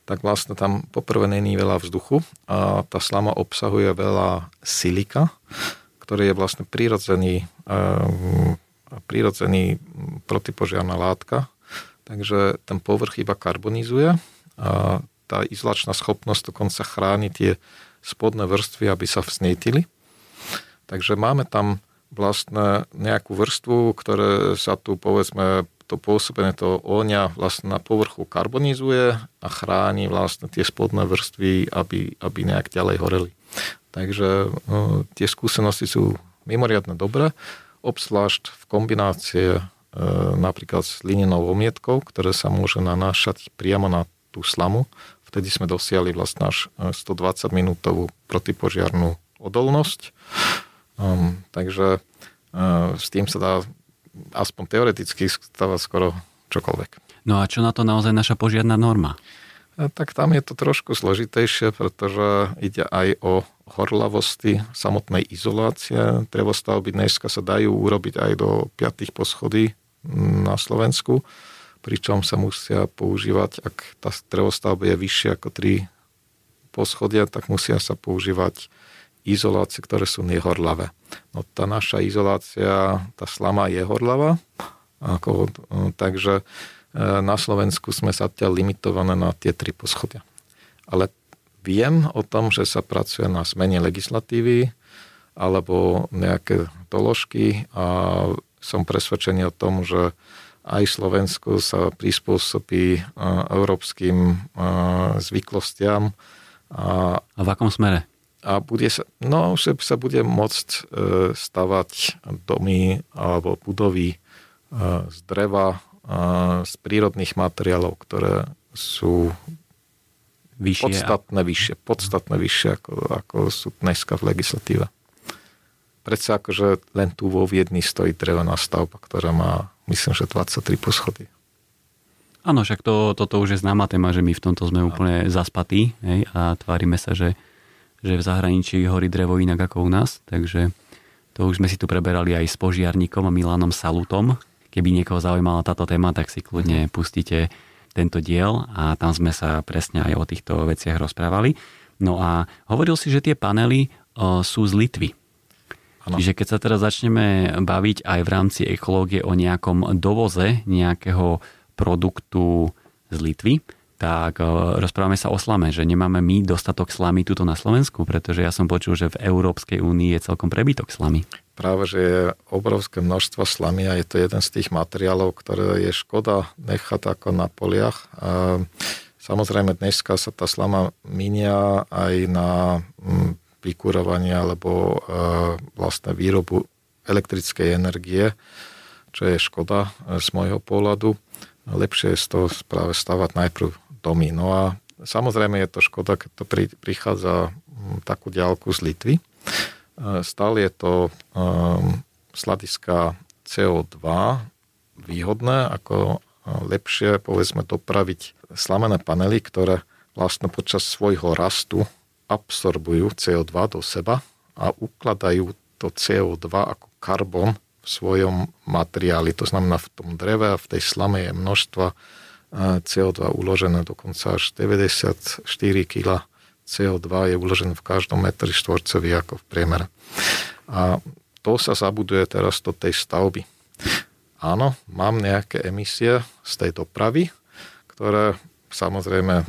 tak vlastne tam poprvé není veľa vzduchu a tá slama obsahuje veľa silika, ktorý je vlastne prírodzený, ehm, prírodzený protipožiarná látka, takže ten povrch iba karbonizuje a tá izolačná schopnosť dokonca chráni tie spodné vrstvy, aby sa vznietili. Takže máme tam vlastne nejakú vrstvu, ktoré sa tu povedzme to pôsobenie toho ohňa vlastne na povrchu karbonizuje a chráni vlastne tie spodné vrstvy, aby, aby nejak ďalej horeli. Takže no, tie skúsenosti sú mimoriadne dobré, obzvlášť v kombinácie e, napríklad s linenou omietkou, ktoré sa môže nanášať priamo na tú slamu. Vtedy sme dosiahli vlastne až 120 e, minútovú protipožiarnú odolnosť. Um, takže uh, s tým sa dá aspoň teoreticky stávať skoro čokoľvek. No a čo na to naozaj naša požiarná norma? tak tam je to trošku zložitejšie, pretože ide aj o horlavosti samotnej izolácie. Drevostavby dneska sa dajú urobiť aj do 5. poschodí na Slovensku, pričom sa musia používať, ak tá drevostavba je vyššia ako 3 poschodia, tak musia sa používať izolácie, ktoré sú nehorlavé. No tá naša izolácia, tá slama je horlavá, ako, takže na Slovensku sme zatiaľ limitované na tie tri poschodia. Ale viem o tom, že sa pracuje na zmene legislatívy alebo nejaké doložky a som presvedčený o tom, že aj Slovensku sa prispôsobí európskym zvyklostiam. A, a v akom smere? A bude sa, no, že sa bude môcť e, stavať domy alebo budovy e, z dreva z prírodných materiálov, ktoré sú vyššie podstatné a... vyššie, podstatné vyššie ako, ako sú dneska v legislatíve. Predsa akože len tu vo Viedni stojí drevená stavba, ktorá má, myslím, že 23 poschody. Áno, však to, toto už je známa téma, že my v tomto sme úplne zaspatí hej, a tvárime sa, že, že v zahraničí horí drevo inak ako u nás, takže to už sme si tu preberali aj s požiarníkom a Milanom Salutom, Keby niekoho zaujímala táto téma, tak si kľudne pustíte tento diel a tam sme sa presne aj o týchto veciach rozprávali. No a hovoril si, že tie panely o, sú z Litvy. Ano. Čiže keď sa teraz začneme baviť aj v rámci ekológie o nejakom dovoze nejakého produktu z Litvy, tak rozprávame sa o slame, že nemáme my dostatok slamy tuto na Slovensku, pretože ja som počul, že v Európskej únii je celkom prebytok slamy. Práve, že je obrovské množstvo slamy a je to jeden z tých materiálov, ktoré je škoda nechať ako na poliach. Samozrejme dneska sa tá slama minia aj na mm, vykurovanie alebo e, vlastne výrobu elektrickej energie, čo je škoda e, z môjho pohľadu. Lepšie je z toho práve stavať najprv domy. No a samozrejme je to škoda, keď to prichádza takú ďalku z Litvy. E, stále je to sladiska CO2 výhodné, ako lepšie povedzme dopraviť slamené panely, ktoré vlastne počas svojho rastu absorbujú CO2 do seba a ukladajú to CO2 ako karbon v svojom materiáli. To znamená, v tom dreve a v tej slame je množstva e, CO2 uložené, dokonca až 94 kg CO2 je uložené v každom metri štvorcovi ako v priemere. A to sa zabuduje teraz do tej stavby. Áno, mám nejaké emisie z tej dopravy, ktoré samozrejme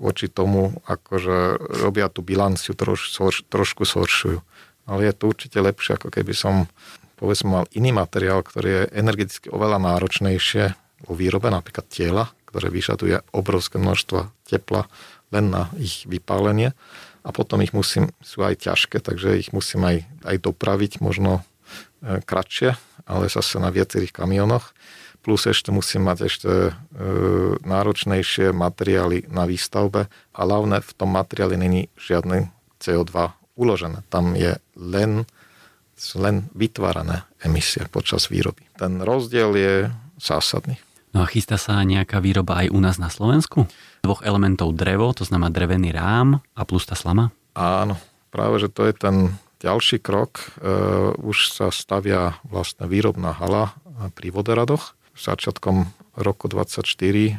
voči tomu, akože robia tú bilanciu troš, trošku zhoršujú. Ale je to určite lepšie, ako keby som povedzme mal iný materiál, ktorý je energeticky oveľa náročnejšie vo výrobe, napríklad tela, ktoré vyžaduje obrovské množstvo tepla len na ich vypálenie a potom ich musím, sú aj ťažké, takže ich musím aj, aj dopraviť možno e, kratšie, ale zase na viacerých kamionoch plus ešte musím mať ešte e, náročnejšie materiály na výstavbe a hlavne v tom materiáli není žiadne CO2 uložené. Tam je len, len vytvárané emisie počas výroby. Ten rozdiel je zásadný. No a chystá sa nejaká výroba aj u nás na Slovensku? Dvoch elementov drevo, to znamená drevený rám a plus tá slama? Áno, práve že to je ten ďalší krok. E, už sa stavia vlastne výrobná hala pri voderadoch začiatkom roku 24 e,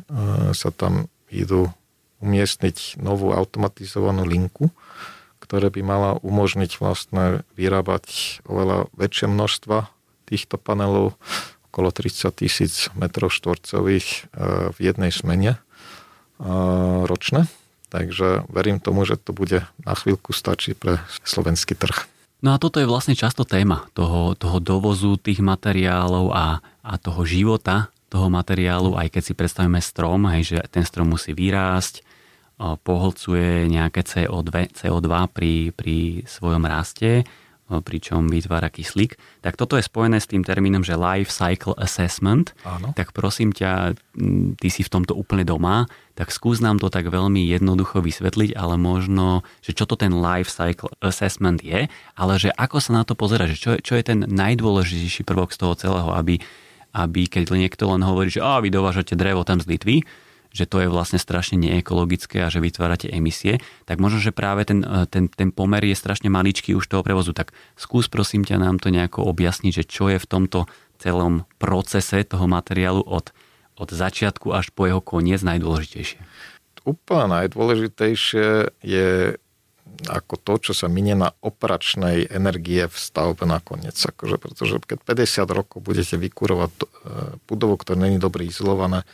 sa tam idú umiestniť novú automatizovanú linku, ktoré by mala umožniť vlastne vyrábať oveľa väčšie množstva týchto panelov, okolo 30 tisíc metrov štvorcových e, v jednej smene ročne. Takže verím tomu, že to bude na chvíľku stačí pre slovenský trh. No a toto je vlastne často téma toho, toho dovozu tých materiálov a, a toho života toho materiálu, aj keď si predstavíme strom, hej, že ten strom musí vyrásť, poholcuje nejaké CO2, CO2 pri, pri svojom raste, pričom vytvára kyslík. Tak toto je spojené s tým termínom, že life cycle assessment. Áno. Tak prosím ťa, ty si v tomto úplne doma, tak skús nám to tak veľmi jednoducho vysvetliť, ale možno, že čo to ten life cycle assessment je, ale že ako sa na to pozera, že čo, čo je ten najdôležitejší prvok z toho celého, aby, aby keď niekto len hovorí, že a vy dovážate drevo tam z Litvy, že to je vlastne strašne neekologické a že vytvárate emisie, tak možno, že práve ten, e, ten, ten pomer je strašne maličký už toho prevozu. Tak skús prosím ťa nám to nejako objasniť, že čo je v tomto celom procese toho materiálu od, od začiatku až po jeho koniec najdôležitejšie. Úplne najdôležitejšie je ako to, čo sa minie na operačnej energie v stavbe nakoniec. Akože, pretože keď 50 rokov budete vykurovať e, budovu, ktorá není dobre izolované,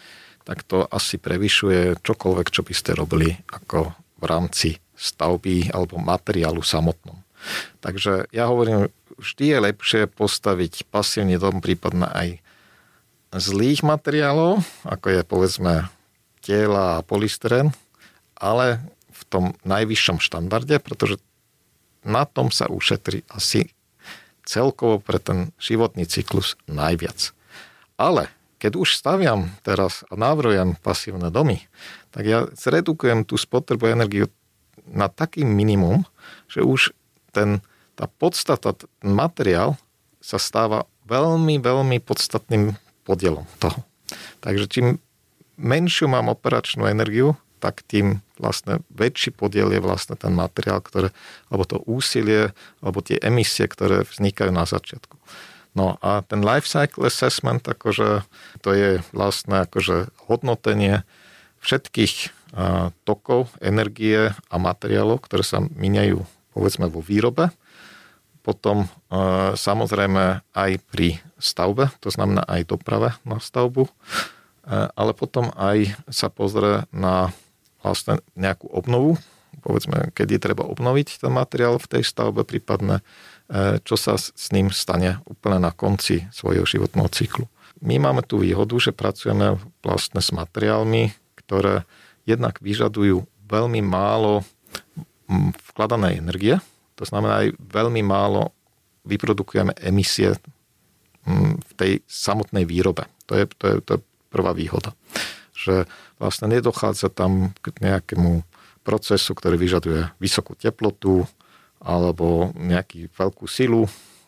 tak to asi prevyšuje čokoľvek, čo by ste robili ako v rámci stavby alebo materiálu samotnom. Takže ja hovorím, vždy je lepšie postaviť pasívny dom prípadne aj zlých materiálov, ako je povedzme tela a polystyren, ale v tom najvyššom štandarde, pretože na tom sa ušetrí asi celkovo pre ten životný cyklus najviac. Ale keď už staviam teraz a návrojem pasívne domy, tak ja zredukujem tú spotrebu energie na taký minimum, že už ten, tá podstata, ten materiál sa stáva veľmi, veľmi podstatným podielom toho. Takže čím menšiu mám operačnú energiu, tak tým vlastne väčší podiel je vlastne ten materiál, ktoré, alebo to úsilie, alebo tie emisie, ktoré vznikajú na začiatku. No a ten life cycle assessment, akože to je vlastne akože hodnotenie všetkých tokov energie a materiálov, ktoré sa miniajú povedzme vo výrobe potom samozrejme aj pri stavbe, to znamená aj doprave na stavbu, ale potom aj sa pozrie na vlastne nejakú obnovu, povedzme, kedy treba obnoviť ten materiál v tej stavbe, prípadne čo sa s ním stane úplne na konci svojho životného cyklu. My máme tú výhodu, že pracujeme vlastne s materiálmi, ktoré jednak vyžadujú veľmi málo vkladanej energie, to znamená aj veľmi málo vyprodukujeme emisie v tej samotnej výrobe. To je, to je, to je prvá výhoda. Že vlastne nedochádza tam k nejakému procesu, ktorý vyžaduje vysokú teplotu alebo nejakú veľkú silu.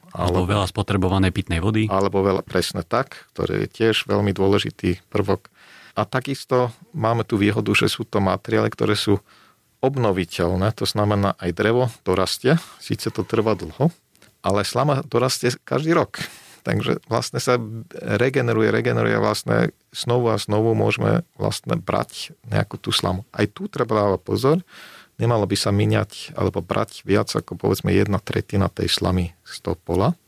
Alebo, alebo veľa spotrebovanej pitnej vody. Alebo veľa, presne tak, ktorý je tiež veľmi dôležitý prvok. A takisto máme tu výhodu, že sú to materiály, ktoré sú obnoviteľné, to znamená aj drevo dorastie, síce to trvá dlho, ale slama dorastie každý rok. Takže vlastne sa regeneruje, regeneruje vlastne znovu a znovu môžeme vlastne brať nejakú tú slamu. Aj tu treba dávať pozor, nemalo by sa miniať alebo brať viac ako povedzme jedna tretina tej slamy z toho pola.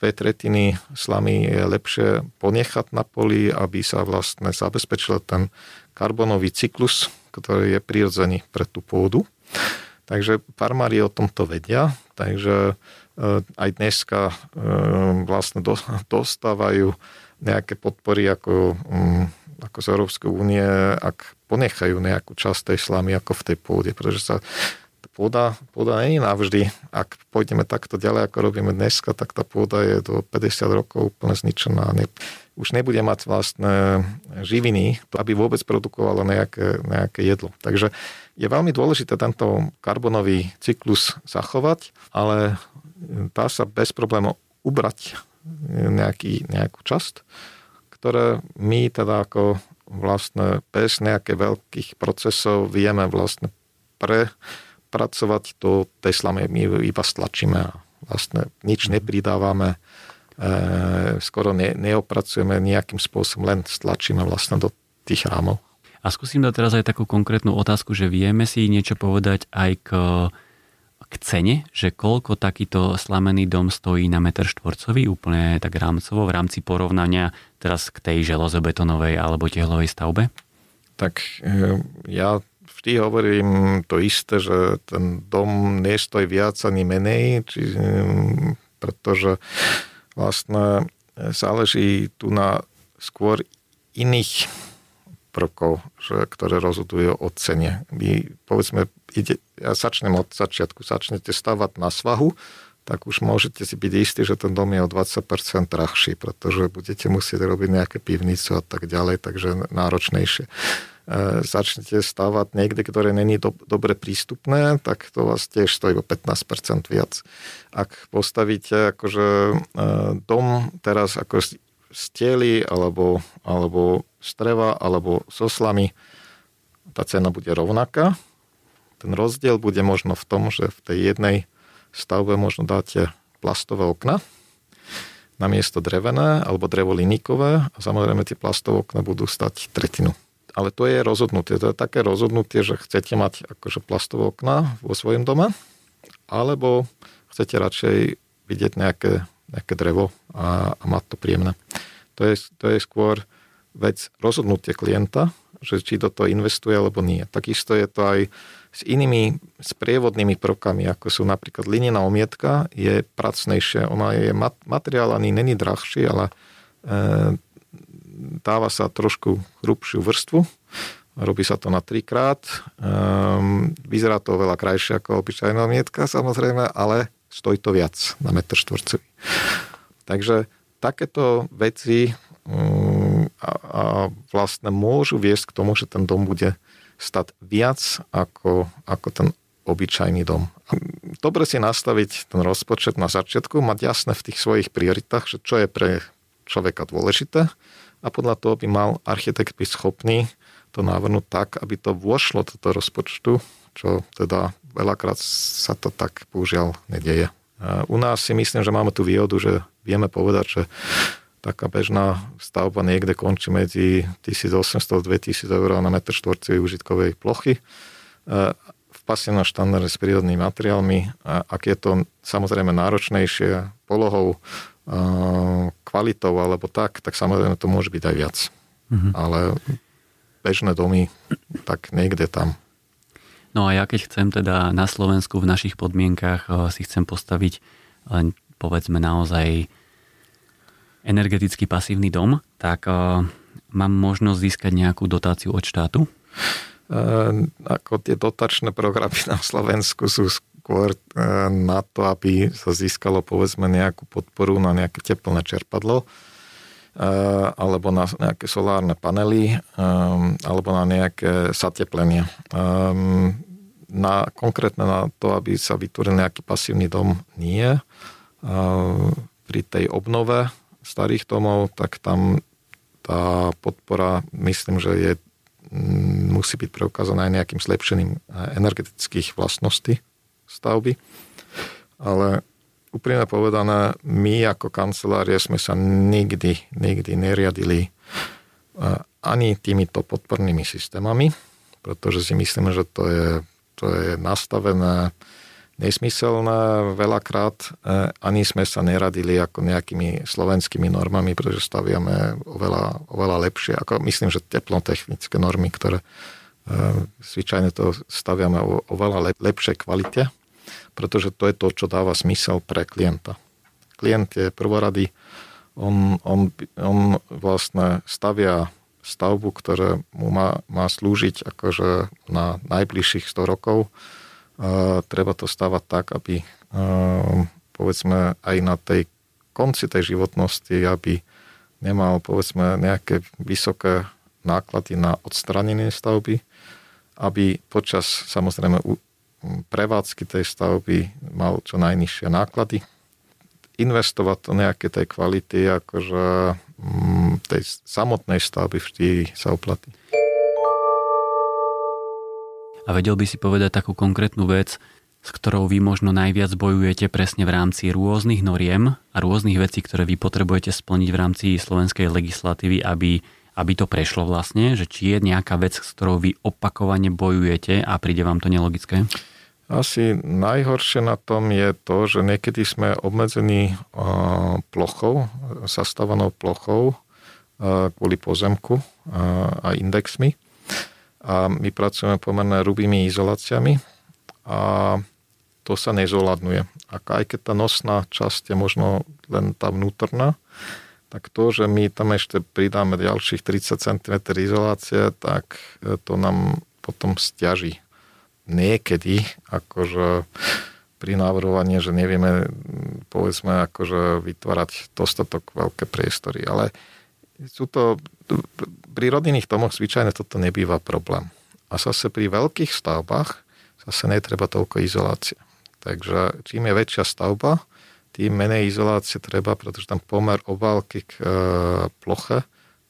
Dve tretiny slamy je lepšie ponechať na poli, aby sa vlastne zabezpečil ten karbonový cyklus, ktorý je prirodzený pre tú pôdu. Takže farmári o tomto vedia, takže e, aj dneska e, vlastne dostávajú nejaké podpory ako, mm, ako z Európskej únie, ak ponechajú nejakú časť tej slamy ako v tej pôde, pretože sa pôda, pôda nie je navždy. Ak pôjdeme takto ďalej, ako robíme dneska, tak tá pôda je do 50 rokov úplne zničená. Ne, už nebude mať vlastné živiny, aby vôbec produkovala nejaké, nejaké jedlo. Takže je veľmi dôležité tento karbonový cyklus zachovať, ale dá sa bez problémov ubrať nejaký, nejakú časť, ktoré my teda ako vlastne bez nejakých veľkých procesov vieme vlastne prepracovať do tej slamy. My iba stlačíme a vlastne nič nepridávame, e, skoro ne, neopracujeme nejakým spôsobom, len stlačíme vlastne do tých rámov. A skúsim dať teraz aj takú konkrétnu otázku, že vieme si niečo povedať aj k, k cene, že koľko takýto slamený dom stojí na meter štvorcový, úplne tak rámcovo, v rámci porovnania teraz k tej železobetonovej alebo tehlovej stavbe? Tak e, ja vždy hovorím to isté, že ten dom nestojí viac ani menej, či, pretože vlastne záleží tu na skôr iných prvkov, že, ktoré rozhodujú o cene. Vy, povedzme, ide, ja začnem od začiatku, začnete stavať na svahu, tak už môžete si byť istí, že ten dom je o 20% drahší, pretože budete musieť robiť nejaké pivnicu a tak ďalej, takže náročnejšie. E, začnete stavať niekde, ktoré není do, dobre prístupné, tak to vás tiež stojí o 15% viac. Ak postavíte akože e, dom teraz ako stieli alebo, alebo streva alebo soslami, tá cena bude rovnaká. Ten rozdiel bude možno v tom, že v tej jednej stavbe možno dáte plastové okna na miesto drevené alebo drevoliníkové a samozrejme tie plastové okna budú stať tretinu. Ale to je rozhodnutie. To je také rozhodnutie, že chcete mať akože plastové okna vo svojom dome alebo chcete radšej vidieť nejaké, nejaké drevo a, a mať to príjemné. To je, to je skôr vec rozhodnutie klienta, že či do toho investuje alebo nie. Takisto je to aj s inými sprievodnými prvkami, ako sú napríklad linená omietka, je pracnejšia. Ona je mat, materiál ani není drahší, ale e, dáva sa trošku hrubšiu vrstvu. Robí sa to na trikrát. E, vyzerá to veľa krajšie ako obyčajná omietka, samozrejme, ale stojí to viac na metr štvorcový. Takže takéto veci Mm, a, a vlastne môžu viesť k tomu, že ten dom bude stať viac ako, ako ten obyčajný dom. Dobre si nastaviť ten rozpočet na začiatku, mať jasné v tých svojich prioritách, že čo je pre človeka dôležité a podľa toho by mal architekt byť schopný to navrhnúť tak, aby to vošlo do toho rozpočtu, čo teda veľakrát sa to tak použiaľ nedieje. U nás si myslím, že máme tú výhodu, že vieme povedať, že taká bežná stavba niekde končí medzi 1800 a 2000 eur na metr štvorcovej užitkovej plochy. E, v pasívnom štandarde s prírodnými materiálmi. Ak je to samozrejme náročnejšie polohou, kvalitou alebo tak, tak samozrejme to môže byť aj viac. Mm-hmm. Ale bežné domy, tak niekde tam. No a ja keď chcem teda na Slovensku v našich podmienkach si chcem postaviť len povedzme naozaj energeticky pasívny dom, tak mám možnosť získať nejakú dotáciu od štátu? E, ako tie dotačné programy na Slovensku sú skôr e, na to, aby sa získalo povedzme nejakú podporu na nejaké teplné čerpadlo e, alebo na nejaké solárne panely alebo na nejaké sateplenie. Na, konkrétne na to, aby sa vytvoril nejaký pasívny dom, nie. Pri tej obnove starých domov, tak tam tá podpora, myslím, že je musí byť preukázaná aj nejakým zlepšením energetických vlastností stavby. Ale úprimne povedané, my ako kancelárie sme sa nikdy, nikdy neriadili e, ani týmito podpornými systémami, pretože si myslíme, že to je, to je nastavené nesmyselné veľakrát. E, ani sme sa neradili ako nejakými slovenskými normami, pretože staviame oveľa, oveľa lepšie. Ako myslím, že teplotechnické normy, ktoré e, zvyčajne to staviame o oveľa lepšej kvalite, pretože to je to, čo dáva smysel pre klienta. Klient je prvorady, on, on, on vlastne stavia stavbu, ktorá mu má, má slúžiť akože na najbližších 100 rokov treba to stavať tak, aby povedzme aj na tej konci tej životnosti, aby nemal povedzme nejaké vysoké náklady na odstranenie stavby, aby počas samozrejme prevádzky tej stavby mal čo najnižšie náklady. Investovať to nejaké tej kvality, akože tej samotnej stavby vždy sa oplatí. A vedel by si povedať takú konkrétnu vec, s ktorou vy možno najviac bojujete presne v rámci rôznych noriem a rôznych vecí, ktoré vy potrebujete splniť v rámci slovenskej legislatívy, aby, aby to prešlo vlastne, že či je nejaká vec, s ktorou vy opakovane bojujete a príde vám to nelogické? Asi najhoršie na tom je to, že niekedy sme obmedzení plochou, zastávanou plochou kvôli pozemku a indexmi a my pracujeme pomerne rubými izoláciami a to sa nezoladnuje. A aj keď tá nosná časť je možno len tá vnútorná, tak to, že my tam ešte pridáme ďalších 30 cm izolácie, tak e, to nám potom stiaží. Niekedy, akože pri návrhovaní, že nevieme, povedzme, akože vytvárať dostatok veľké priestory. Ale sú to pri rodinných domoch zvyčajne toto nebýva problém. A zase pri veľkých stavbách zase netreba toľko izolácie. Takže čím je väčšia stavba, tým menej izolácie treba, pretože tam pomer obálky k e, ploche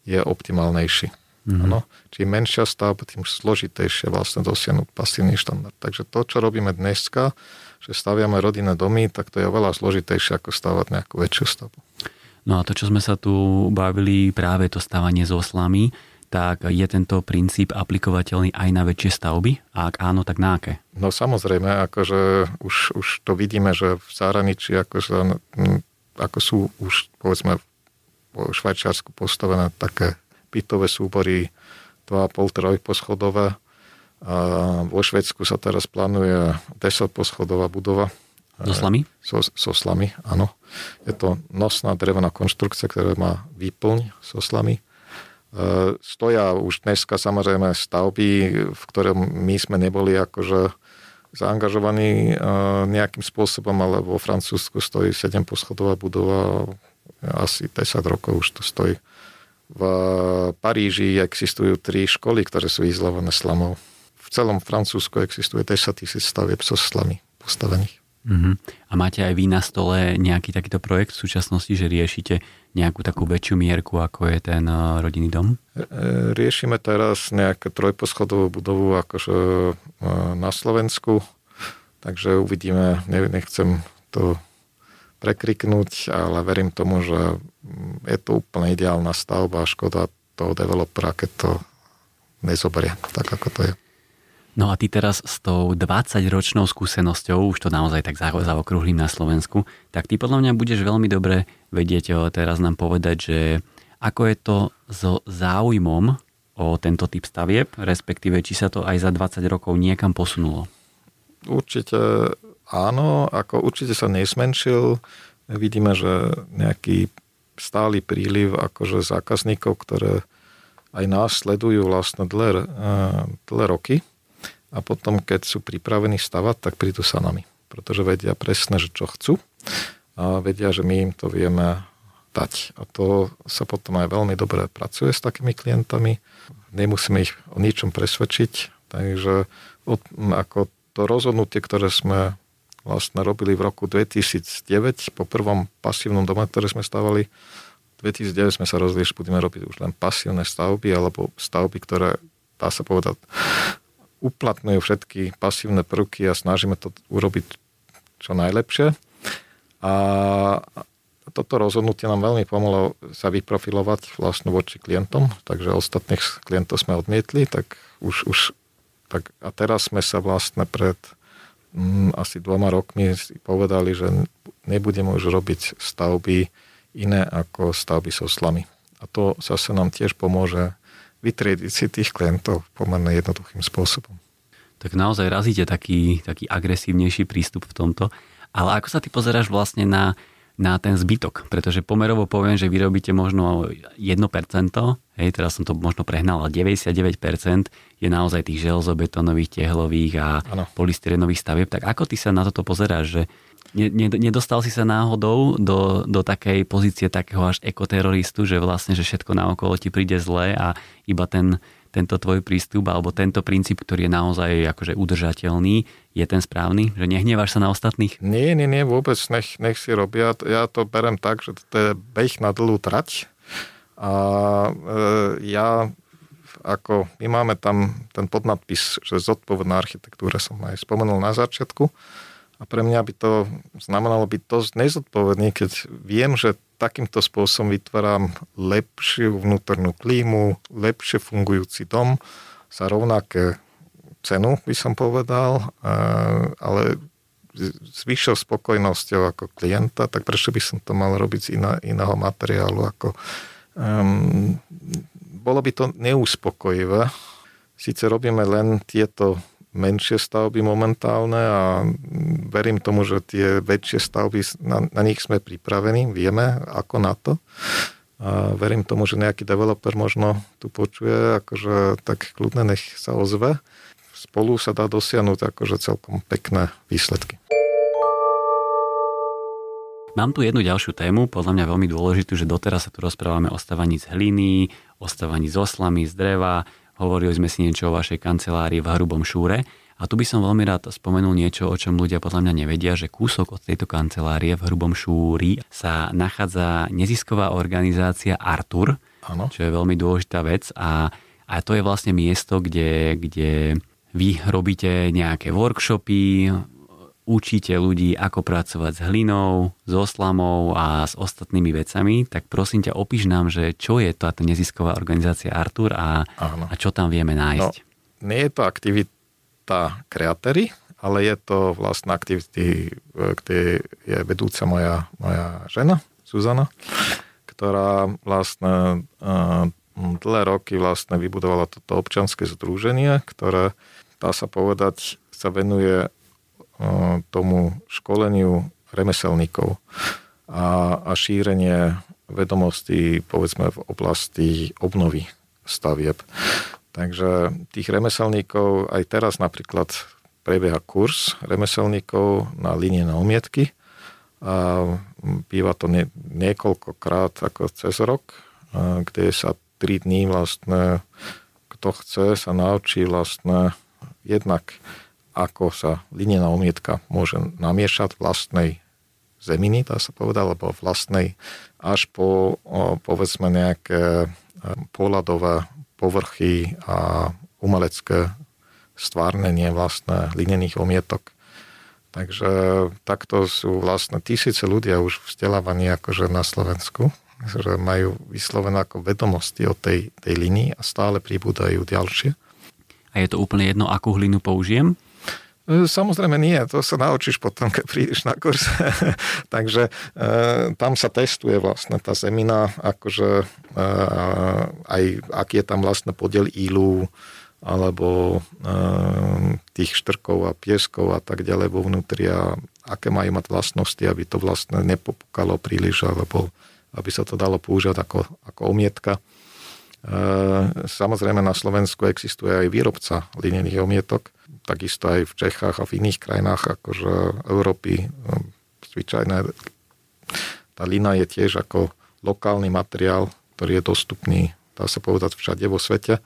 je optimálnejší. Mm-hmm. Ano? Čím menšia stavba, tým zložitejšie vlastne dosiahnuť pasívny štandard. Takže to, čo robíme dneska, že staviame rodinné domy, tak to je oveľa zložitejšie ako stavať nejakú väčšiu stavbu. No a to, čo sme sa tu bavili, práve to stávanie s oslami, tak je tento princíp aplikovateľný aj na väčšie stavby? A ak áno, tak na aké? No samozrejme, akože už, už to vidíme, že v zahraničí akože, ako sú už povedzme v Švajčiarsku postavené také bytové súbory 2,5-3 poschodové. A vo Švedsku sa teraz plánuje 10 poschodová budova so slami? So, so slami, áno. Je to nosná drevená konštrukcia, ktorá má výplň so slami. E, stoja už dneska samozrejme stavby, v ktorom my sme neboli akože zaangažovaní e, nejakým spôsobom, ale vo Francúzsku stojí 7 poschodová budova, asi 10 rokov už to stojí. V Paríži existujú tri školy, ktoré sú izolované slamou. V celom Francúzsku existuje 10 tisíc stavieb so slami postavených. Uh-huh. A máte aj vy na stole nejaký takýto projekt v súčasnosti, že riešite nejakú takú väčšiu mierku, ako je ten eh, rodinný dom? E, e, riešime teraz nejakú trojposchodovú budovu akože e, na Slovensku, takže uvidíme, nechcem to prekriknúť, ale verím tomu, že je to úplne ideálna stavba a škoda toho developera, keď to nezoberie tak, ako to je. No a ty teraz s tou 20-ročnou skúsenosťou, už to naozaj tak zaokrúhlim na Slovensku, tak ty podľa mňa budeš veľmi dobre vedieť teraz nám povedať, že ako je to so záujmom o tento typ stavieb, respektíve či sa to aj za 20 rokov niekam posunulo? Určite áno, ako určite sa nesmenšil. Vidíme, že nejaký stály príliv akože zákazníkov, ktoré aj nás sledujú vlastne dlhé, dlhé roky a potom, keď sú pripravení stavať, tak prídu sa nami, pretože vedia presne, že čo chcú a vedia, že my im to vieme dať. A to sa potom aj veľmi dobre pracuje s takými klientami. Nemusíme ich o ničom presvedčiť, takže od, ako to rozhodnutie, ktoré sme vlastne robili v roku 2009 po prvom pasívnom dome, ktoré sme stavali, 2009 sme sa rozhodli, že budeme robiť už len pasívne stavby alebo stavby, ktoré, dá sa povedať, uplatňujú všetky pasívne prvky a snažíme to urobiť čo najlepšie. A toto rozhodnutie nám veľmi pomohlo sa vyprofilovať vlastne voči klientom, takže ostatných klientov sme odmietli, tak už, už tak a teraz sme sa vlastne pred mm, asi dvoma rokmi povedali, že nebudeme už robiť stavby iné ako stavby so slami. A to zase nám tiež pomôže vytriediť si tých klientov pomerne jednoduchým spôsobom. Tak naozaj razíte taký, taký agresívnejší prístup v tomto. Ale ako sa ty pozeráš vlastne na, na ten zbytok? Pretože pomerovo poviem, že vyrobíte možno 1%, hej, teraz som to možno prehnal, ale 99% je naozaj tých železobetonových, tehlových a ano. polystyrenových stavieb. Tak ako ty sa na toto pozeráš, že Nedostal si sa náhodou do, do takej pozície takého až ekoteroristu, že vlastne, že všetko naokolo ti príde zle a iba ten, tento tvoj prístup alebo tento princíp, ktorý je naozaj akože udržateľný, je ten správny? Že nehneváš sa na ostatných? Nie, nie, nie, vôbec nech, nech si robia. Ja to berem tak, že to je beh na dlhú trať a e, ja ako my máme tam ten podnadpis, že zodpovedná architektúra som aj spomenul na začiatku a pre mňa by to znamenalo byť dosť nezodpovedný, keď viem, že takýmto spôsobom vytváram lepšiu vnútornú klímu, lepšie fungujúci dom za rovnaké cenu, by som povedal, ale s vyššou spokojnosťou ako klienta, tak prečo by som to mal robiť z iná, iného materiálu? Ako, um, bolo by to neuspokojivé. Sice robíme len tieto menšie stavby momentálne a verím tomu, že tie väčšie stavby, na, na nich sme pripravení, vieme ako na to. A verím tomu, že nejaký developer možno tu počuje, akože tak kľudne nech sa ozve. Spolu sa dá dosiahnuť akože celkom pekné výsledky. Mám tu jednu ďalšiu tému, podľa mňa veľmi dôležitú, že doteraz sa tu rozprávame o stavaní z hliny, o stavaní z oslamy, z dreva, Hovorili sme si niečo o vašej kancelárii v Hrubom Šúre a tu by som veľmi rád spomenul niečo, o čom ľudia podľa mňa nevedia, že kúsok od tejto kancelárie v Hrubom Šúri sa nachádza nezisková organizácia Artur, ano. čo je veľmi dôležitá vec a, a to je vlastne miesto, kde, kde vy robíte nejaké workshopy, učíte ľudí, ako pracovať s hlinou, s oslamou a s ostatnými vecami, tak prosím ťa, opíš nám, že čo je táto nezisková organizácia Artur a, a čo tam vieme nájsť. No, nie je to aktivita kreatéry, ale je to vlastne aktivity, kde je vedúca moja, moja žena, Zuzana, ktorá vlastne dlhé roky vlastne vybudovala toto občanské združenie, ktoré, dá sa povedať, sa venuje tomu školeniu remeselníkov a, a šírenie vedomostí povedzme v oblasti obnovy stavieb. Takže tých remeselníkov aj teraz napríklad prebieha kurz remeselníkov na línie na umietky a býva to nie, niekoľkokrát ako cez rok, kde sa 3 dní vlastne kto chce sa naučí vlastne jednak ako sa linená omietka môže namiešať vlastnej zeminy, dá sa povedať, alebo vlastnej, až po, povedzme, nejaké e, pohľadové povrchy a umelecké stvárnenie vlastne linených omietok. Takže takto sú vlastne tisíce ľudia už vzdelávaní akože na Slovensku, že majú vyslovené ako vedomosti o tej, tej linii a stále pribúdajú ďalšie. a je to úplne jedno, akú hlinu použijem? E, samozrejme nie, to sa naučíš potom, keď prídeš na kurz. [laughs] Takže e, tam sa testuje vlastne tá zemina, akože e, aj aký je tam vlastne podiel ílu, alebo e, tých štrkov a pieskov a tak ďalej vo vnútri a aké majú mať vlastnosti, aby to vlastne nepopukalo príliš, alebo aby sa to dalo použiť ako, ako omietka. E, samozrejme na Slovensku existuje aj výrobca linených omietok, takisto aj v Čechách a v iných krajinách akože Európy. No, zvyčajné, tá lina je tiež ako lokálny materiál, ktorý je dostupný, dá sa povedať, všade vo svete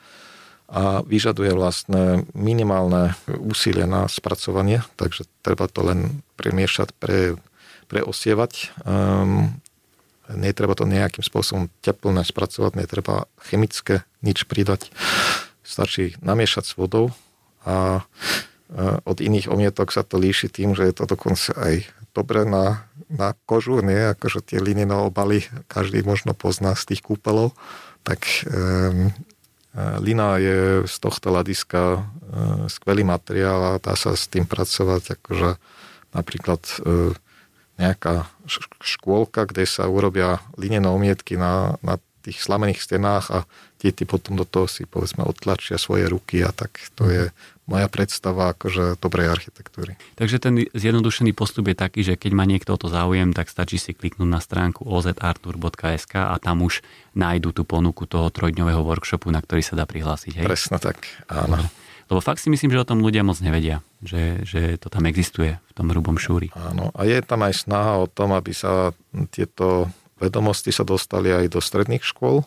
a vyžaduje vlastne minimálne úsilie na spracovanie, takže treba to len premiešať, pre, preosievať. Um, netreba to nejakým spôsobom teplné spracovať, netreba chemické nič pridať. Stačí namiešať s vodou a od iných omietok sa to líši tým, že je to dokonca aj dobre na, na kožu, nie? Akože tie linové obaly každý možno pozná z tých kúpelov, tak um, lina je z tohto hľadiska um, skvelý materiál a dá sa s tým pracovať, akože napríklad um, nejaká škôlka, kde sa urobia linené omietky na, na tých slamených stenách a deti potom do toho si povedzme odtlačia svoje ruky a tak to je moja predstava akože dobrej architektúry. Takže ten zjednodušený postup je taký, že keď má niekto to záujem, tak stačí si kliknúť na stránku ozartur.sk a tam už nájdu tú ponuku toho trojdňového workshopu, na ktorý sa dá prihlásiť. Hej? Presne tak, áno. Lebo fakt si myslím, že o tom ľudia moc nevedia, že, že to tam existuje v tom hrubom šúri. Áno, a je tam aj snaha o tom, aby sa tieto vedomosti sa dostali aj do stredných škôl,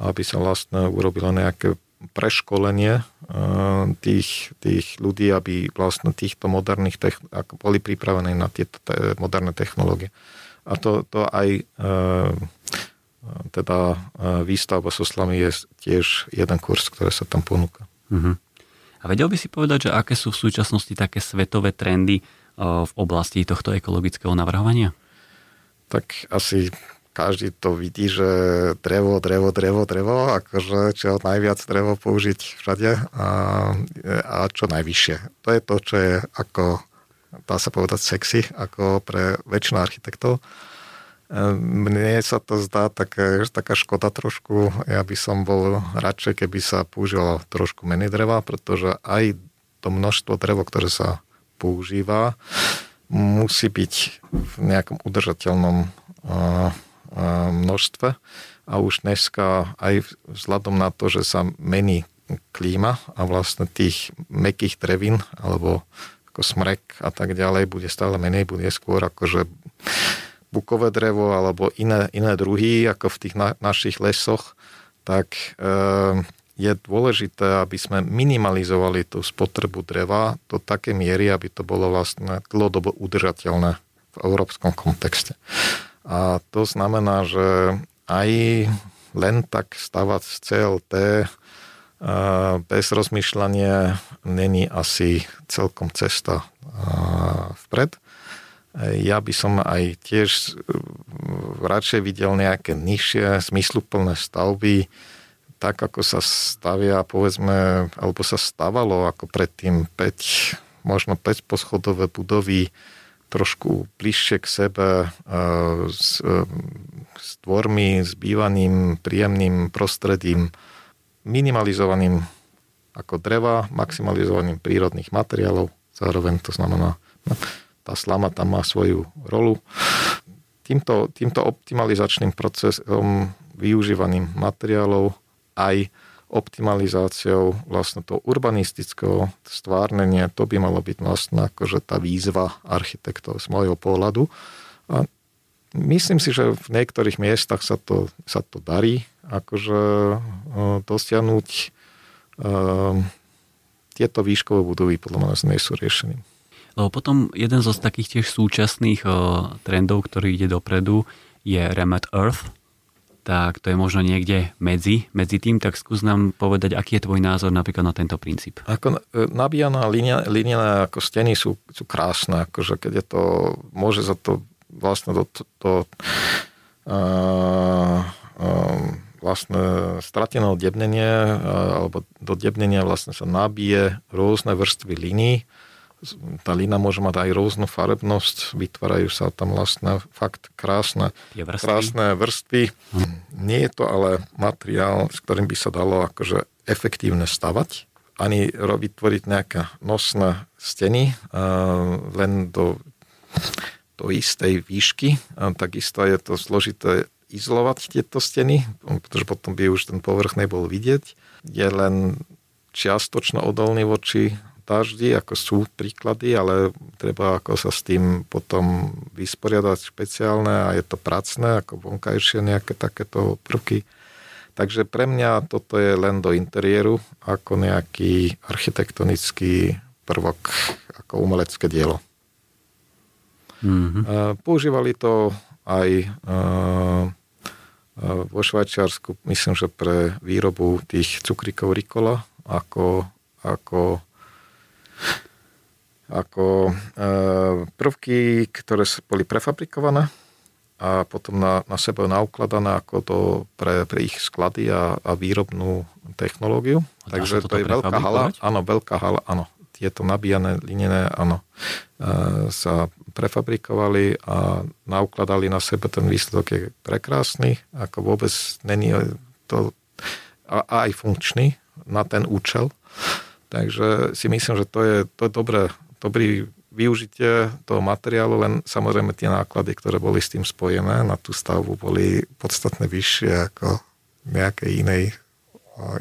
aby sa vlastne urobilo nejaké preškolenie eh, tých, tých ľudí, aby vlastne týchto moderných techn- ako boli pripravení na tieto te- moderné technológie. A to, to aj e, teda výstavba so slami je tiež jeden kurz, ktorý sa tam ponúka. Uh-huh. A vedel by si povedať, že aké sú v súčasnosti také svetové trendy v oblasti tohto ekologického navrhovania? Tak asi každý to vidí, že drevo, drevo, drevo, drevo, akože čo najviac drevo použiť všade a, a čo najvyššie. To je to, čo je ako, dá sa povedať, sexy, ako pre väčšinu architektov. Mne sa to zdá také, taká škoda trošku. Ja by som bol radšej, keby sa používalo trošku menej dreva, pretože aj to množstvo drevo, ktoré sa používa, musí byť v nejakom udržateľnom množstve a už dneska aj vzhľadom na to, že sa mení klíma a vlastne tých mekých drevín alebo ako smrek a tak ďalej bude stále menej, bude skôr akože bukové drevo alebo iné, iné druhy ako v tých na, našich lesoch, tak e, je dôležité, aby sme minimalizovali tú spotrebu dreva do také miery, aby to bolo vlastne dlhodobo udržateľné v európskom kontexte. A to znamená, že aj len tak stavať z CLT bez rozmýšľania není asi celkom cesta vpred. Ja by som aj tiež radšej videl nejaké nižšie, zmysluplné stavby, tak ako sa stavia, povedzme, alebo sa stavalo ako predtým 5, možno 5 poschodové budovy, trošku bližšie k sebe e, s, e, s dvormi, s bývaným, príjemným prostredím, minimalizovaným ako dreva, maximalizovaním prírodných materiálov. Zároveň to znamená, no, tá slama tam má svoju rolu. Týmto, týmto optimalizačným procesom využívaním materiálov aj optimalizáciou vlastne toho urbanistického stvárnenia, to by malo byť vlastne akože tá výzva architektov z môjho pohľadu. A myslím si, že v niektorých miestach sa to, sa to darí akože dosiahnuť um, tieto výškové budovy podľa mňa nie sú riešením. Lebo potom jeden zo takých tiež súčasných uh, trendov, ktorý ide dopredu, je Remet Earth, tak to je možno niekde medzi, medzi tým, tak skús nám povedať, aký je tvoj názor napríklad na tento princíp. Ako e, nabíjaná línia, línia ako steny sú, sú krásne, akože keď je to, môže sa to vlastne do, do, uh, um, vlastne strateného debnenie alebo do debnenia vlastne sa nabije rôzne vrstvy línií. Tá lína môže mať aj rôznu farebnosť, vytvárajú sa tam vlastne fakt krásne, vrstvy. krásne vrstvy. Hm. Nie je to ale materiál, s ktorým by sa dalo akože efektívne stavať, ani vytvoriť nejaké nosné steny, len do, do istej výšky. Takisto je to zložité izolovať tieto steny, pretože potom by už ten povrch nebol vidieť. Je len čiastočno odolný voči daždi, ako sú príklady, ale treba ako sa s tým potom vysporiadať špeciálne a je to pracné, ako vonkajšie nejaké takéto prvky. Takže pre mňa toto je len do interiéru ako nejaký architektonický prvok, ako umelecké dielo. Mm-hmm. Používali to aj vo Švajčiarsku, myslím, že pre výrobu tých cukríkov Ricola ako, ako, ako e, prvky, ktoré boli prefabrikované a potom na, na sebe naukladané ako to pre, pre ich sklady a, a výrobnú technológiu. A Takže to je veľká hala. Áno, veľká hala, áno. Tieto nabíjané linené, áno, e, sa prefabrikovali a naukladali na sebe, ten výsledok je prekrásny, ako vôbec není to a, a aj funkčný na ten účel. Takže si myslím, že to je, to je dobré, dobrý využitie toho materiálu, len samozrejme tie náklady, ktoré boli s tým spojené na tú stavbu, boli podstatne vyššie ako nejakej inej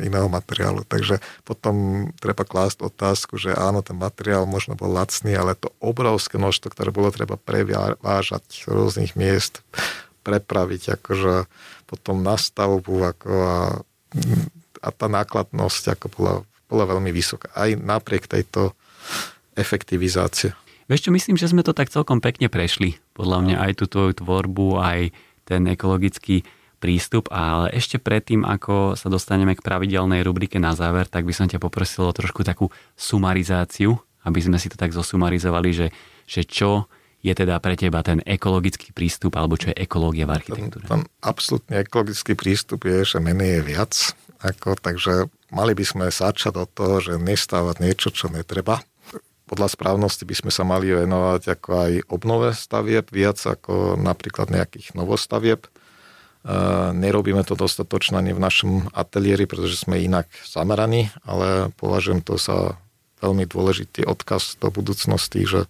iného materiálu. Takže potom treba klásť otázku, že áno, ten materiál možno bol lacný, ale to obrovské množstvo, ktoré bolo treba prevážať z rôznych miest, prepraviť akože potom na stavbu ako a, a tá nákladnosť ako bola, bola veľmi vysoká. Aj napriek tejto efektivizácie. Vieš čo, myslím, že sme to tak celkom pekne prešli. Podľa mňa aj tú tvoju tvorbu, aj ten ekologický prístup, ale ešte predtým, ako sa dostaneme k pravidelnej rubrike na záver, tak by som ťa poprosil o trošku takú sumarizáciu, aby sme si to tak zosumarizovali, že, že čo je teda pre teba ten ekologický prístup, alebo čo je ekológia v architektúre? Ten, ten absolútne ekologický prístup je, že menej je viac, ako, takže mali by sme začať od toho, že nestávať niečo, čo netreba. Podľa správnosti by sme sa mali venovať ako aj obnove stavieb, viac ako napríklad nejakých novostavieb Nerobíme to dostatočne ani v našom ateliéri, pretože sme inak zameraní, ale považujem to za veľmi dôležitý odkaz do budúcnosti, že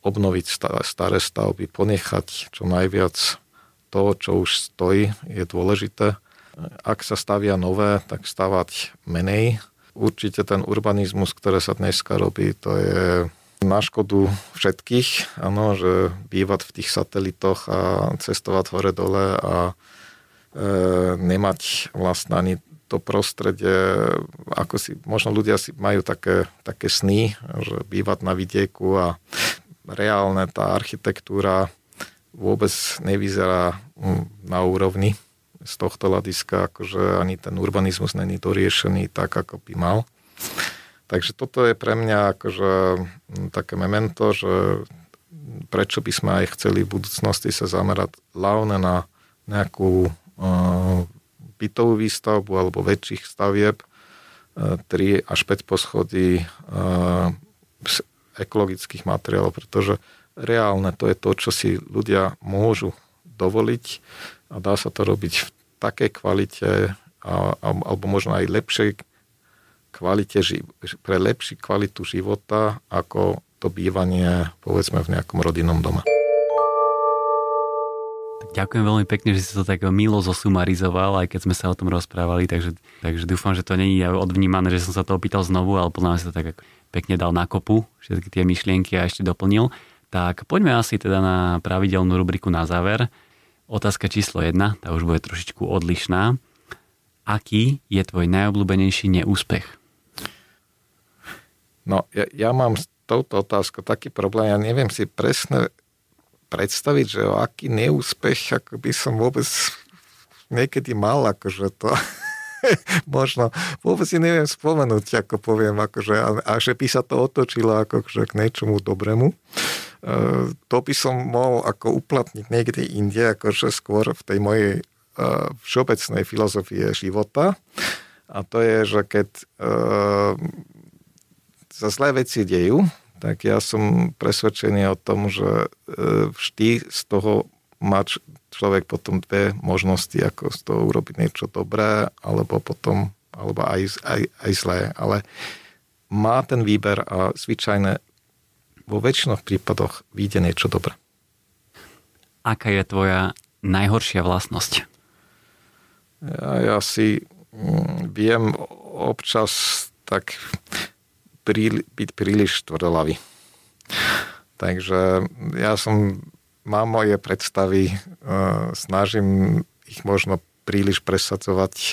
obnoviť staré stavby, ponechať čo najviac toho, čo už stojí, je dôležité. Ak sa stavia nové, tak stavať menej. Určite ten urbanizmus, ktoré sa dneska robí, to je na škodu všetkých, áno, že bývať v tých satelitoch a cestovať hore-dole a e, nemať vlastne ani to prostredie, ako si, možno ľudia si majú také, také sny, že bývať na vidieku a reálne tá architektúra vôbec nevyzerá mm, na úrovni z tohto hľadiska, akože ani ten urbanizmus není doriešený tak, ako by mal. Takže toto je pre mňa akože také memento, že prečo by sme aj chceli v budúcnosti sa zamerať hlavne na nejakú bytovú výstavbu alebo väčších stavieb, 3 až 5 poschodí z ekologických materiálov, pretože reálne to je to, čo si ľudia môžu dovoliť a dá sa to robiť v takej kvalite a, alebo možno aj lepšej kvalite, pre lepší kvalitu života ako to bývanie povedzme v nejakom rodinnom dome. Ďakujem veľmi pekne, že si to tak milo zosumarizoval, aj keď sme sa o tom rozprávali, takže, takže dúfam, že to není odvnímané, že som sa to opýtal znovu, ale podľa mňa si to tak pekne dal na kopu, všetky tie myšlienky a ešte doplnil. Tak poďme asi teda na pravidelnú rubriku na záver. Otázka číslo jedna, tá už bude trošičku odlišná. Aký je tvoj najobľúbenejší neúspech? No, ja, ja mám s touto otázkou taký problém, ja neviem si presne predstaviť, že o aký neúspech ako by som vôbec niekedy mal, akože to [laughs] možno vôbec si neviem spomenúť, ako poviem, akože, a, a že by sa to otočilo akože k niečomu dobrému. E, to by som mohol ako uplatniť niekde inde, akože skôr v tej mojej všeobecnej filozofie života. A to je, že keď sa zlé veci dejú, tak ja som presvedčený o tom, že vždy z toho má človek potom dve možnosti, ako z toho urobiť niečo dobré, alebo potom, alebo aj, aj, aj zlé. Ale má ten výber a zvyčajne vo väčšiných prípadoch vyjde niečo dobré. Aká je tvoja najhoršia vlastnosť? Ja, ja si mm, viem občas tak prí, byť príliš tvrdolavý. Takže ja som, mám moje predstavy, e, snažím ich možno príliš presadzovať, e,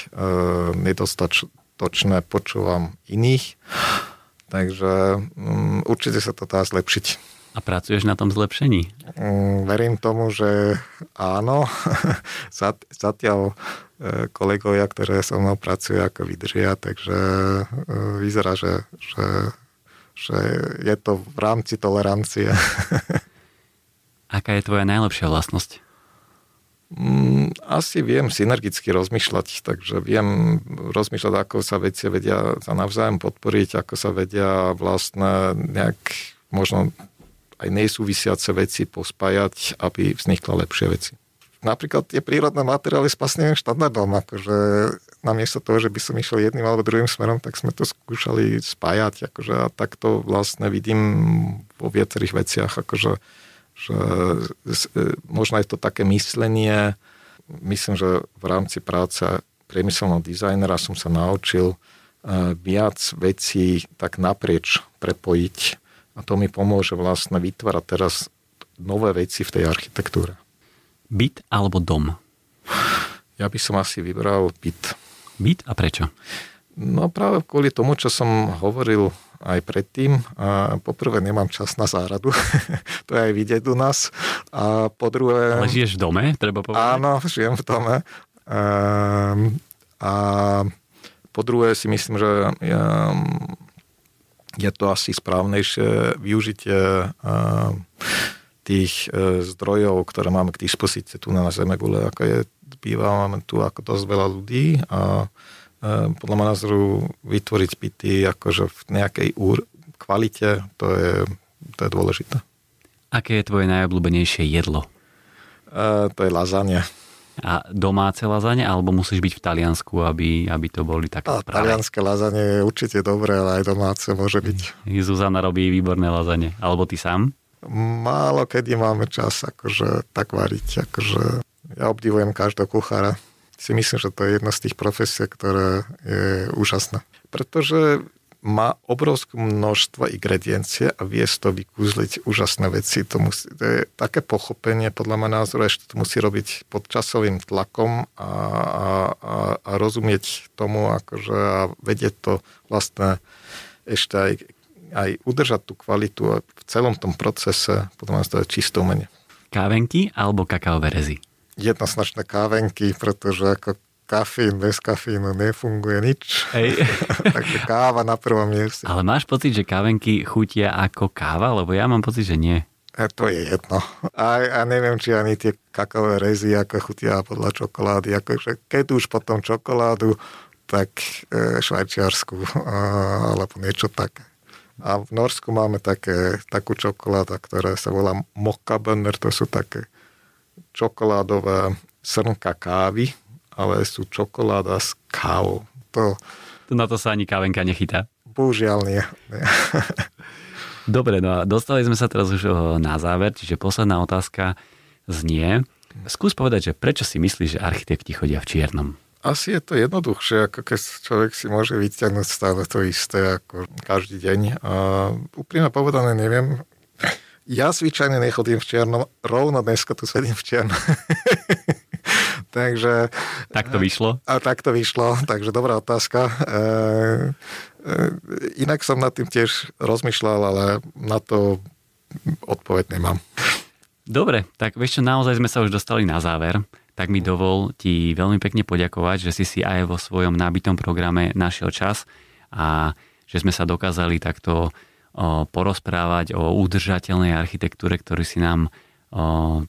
nedostatočné počúvam iných Takže um, určite sa to dá zlepšiť. A pracuješ na tom zlepšení? Um, verím tomu, že áno. [laughs] Zatiaľ e, kolegovia, ktoré so mnou pracujú, ako vydržia, takže e, vyzerá, že, že, že je to v rámci tolerancie. [laughs] Aká je tvoja najlepšia vlastnosť? Mm, asi viem synergicky rozmýšľať, takže viem rozmýšľať, ako sa veci vedia sa navzájom podporiť, ako sa vedia vlastne nejak možno aj nesúvisiace veci pospájať, aby vznikla lepšie veci. Napríklad tie prírodné materiály s pasným štandardom, akože namiesto toho, že by som išiel jedným alebo druhým smerom, tak sme to skúšali spájať, akože a takto vlastne vidím vo viacerých veciach, akože že e, možno je to také myslenie, myslím, že v rámci práce priemyselného dizajnera som sa naučil e, viac vecí tak naprieč prepojiť a to mi pomôže vlastne vytvárať teraz nové veci v tej architektúre. Byt alebo dom? Ja by som asi vybral byt. Byt a prečo? No práve kvôli tomu, čo som hovoril aj predtým. A poprvé nemám čas na záradu, [laughs] to je aj vidieť u nás. A po druhé... Ale žiješ v dome, treba povedať? Áno, žijem v dome. A, a po druhé si myslím, že je to asi správnejšie využitie tých e, zdrojov, ktoré máme k dispozícii tu na Zemegule, ako je býva, máme tu ako dosť veľa ľudí a Ehm, podľa môjho názoru vytvoriť byty akože v nejakej úr, kvalite, to je, to je dôležité. Aké je tvoje najobľúbenejšie jedlo? E, to je lazania. A domáce lazanie, alebo musíš byť v Taliansku, aby, aby to boli také a, Talianské lazanie je určite dobré, ale aj domáce môže byť. Zuzana robí výborné lazanie. Alebo ty sám? Málo kedy máme čas akože tak variť. Akože ja obdivujem každého kuchára si myslím, že to je jedna z tých profesí, ktorá je úžasná. Pretože má obrovské množstvo ingrediencie a vie to vykúzliť úžasné veci. To, musí, to je také pochopenie, podľa môjho názoru, ešte to musí robiť pod časovým tlakom a, a, a, a rozumieť tomu akože, a vedieť to vlastne ešte aj, aj udržať tú kvalitu v celom tom procese, potom to je čisté umenie. Kávenky alebo kakaové rezy? Jednoznačné kávenky, pretože ako kafín bez kafínu nefunguje nič. Hej. [laughs] Takže káva na prvom mieste. Ale máš pocit, že kávenky chutia ako káva? Lebo ja mám pocit, že nie. A to je jedno. A, a neviem, či ani tie kakaové rezy ako chutia podľa čokolády. Akože keď už potom čokoládu, tak e, švajčiarsku [laughs] alebo niečo také. A v Norsku máme také, takú čokoláda, ktorá sa volá Mokkabenner, to sú také čokoládové srnka kávy, ale sú čokoláda s kávou. To, to na to sa ani kávenka nechytá. Bohužiaľ nie. [laughs] [laughs] Dobre, no a dostali sme sa teraz už na záver, čiže posledná otázka znie. Skús povedať, že prečo si myslíš, že architekti chodia v čiernom? Asi je to jednoduchšie, ako keď človek si môže vyťahnuť stále to isté ako každý deň. A úprimne povedané neviem, ja zvyčajne nechodím v čiernom, rovno dneska tu sedím v čiernom. [laughs] takže... Tak to vyšlo? A tak to vyšlo, takže dobrá otázka. E, e, inak som nad tým tiež rozmýšľal, ale na to odpoveď nemám. Dobre, tak vieš čo, naozaj sme sa už dostali na záver, tak mi dovol ti veľmi pekne poďakovať, že si si aj vo svojom nábitom programe našiel čas a že sme sa dokázali takto porozprávať o udržateľnej architektúre, ktorú si nám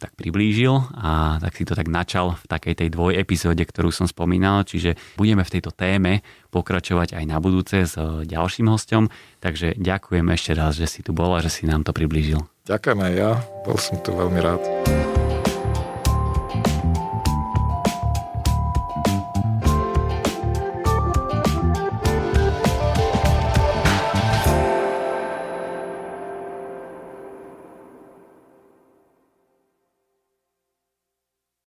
tak priblížil a tak si to tak načal v takej tej dvoj epizóde, ktorú som spomínal, čiže budeme v tejto téme pokračovať aj na budúce s ďalším hostom, takže ďakujem ešte raz, že si tu bol a že si nám to priblížil. Ďakujem aj ja, bol som tu veľmi rád.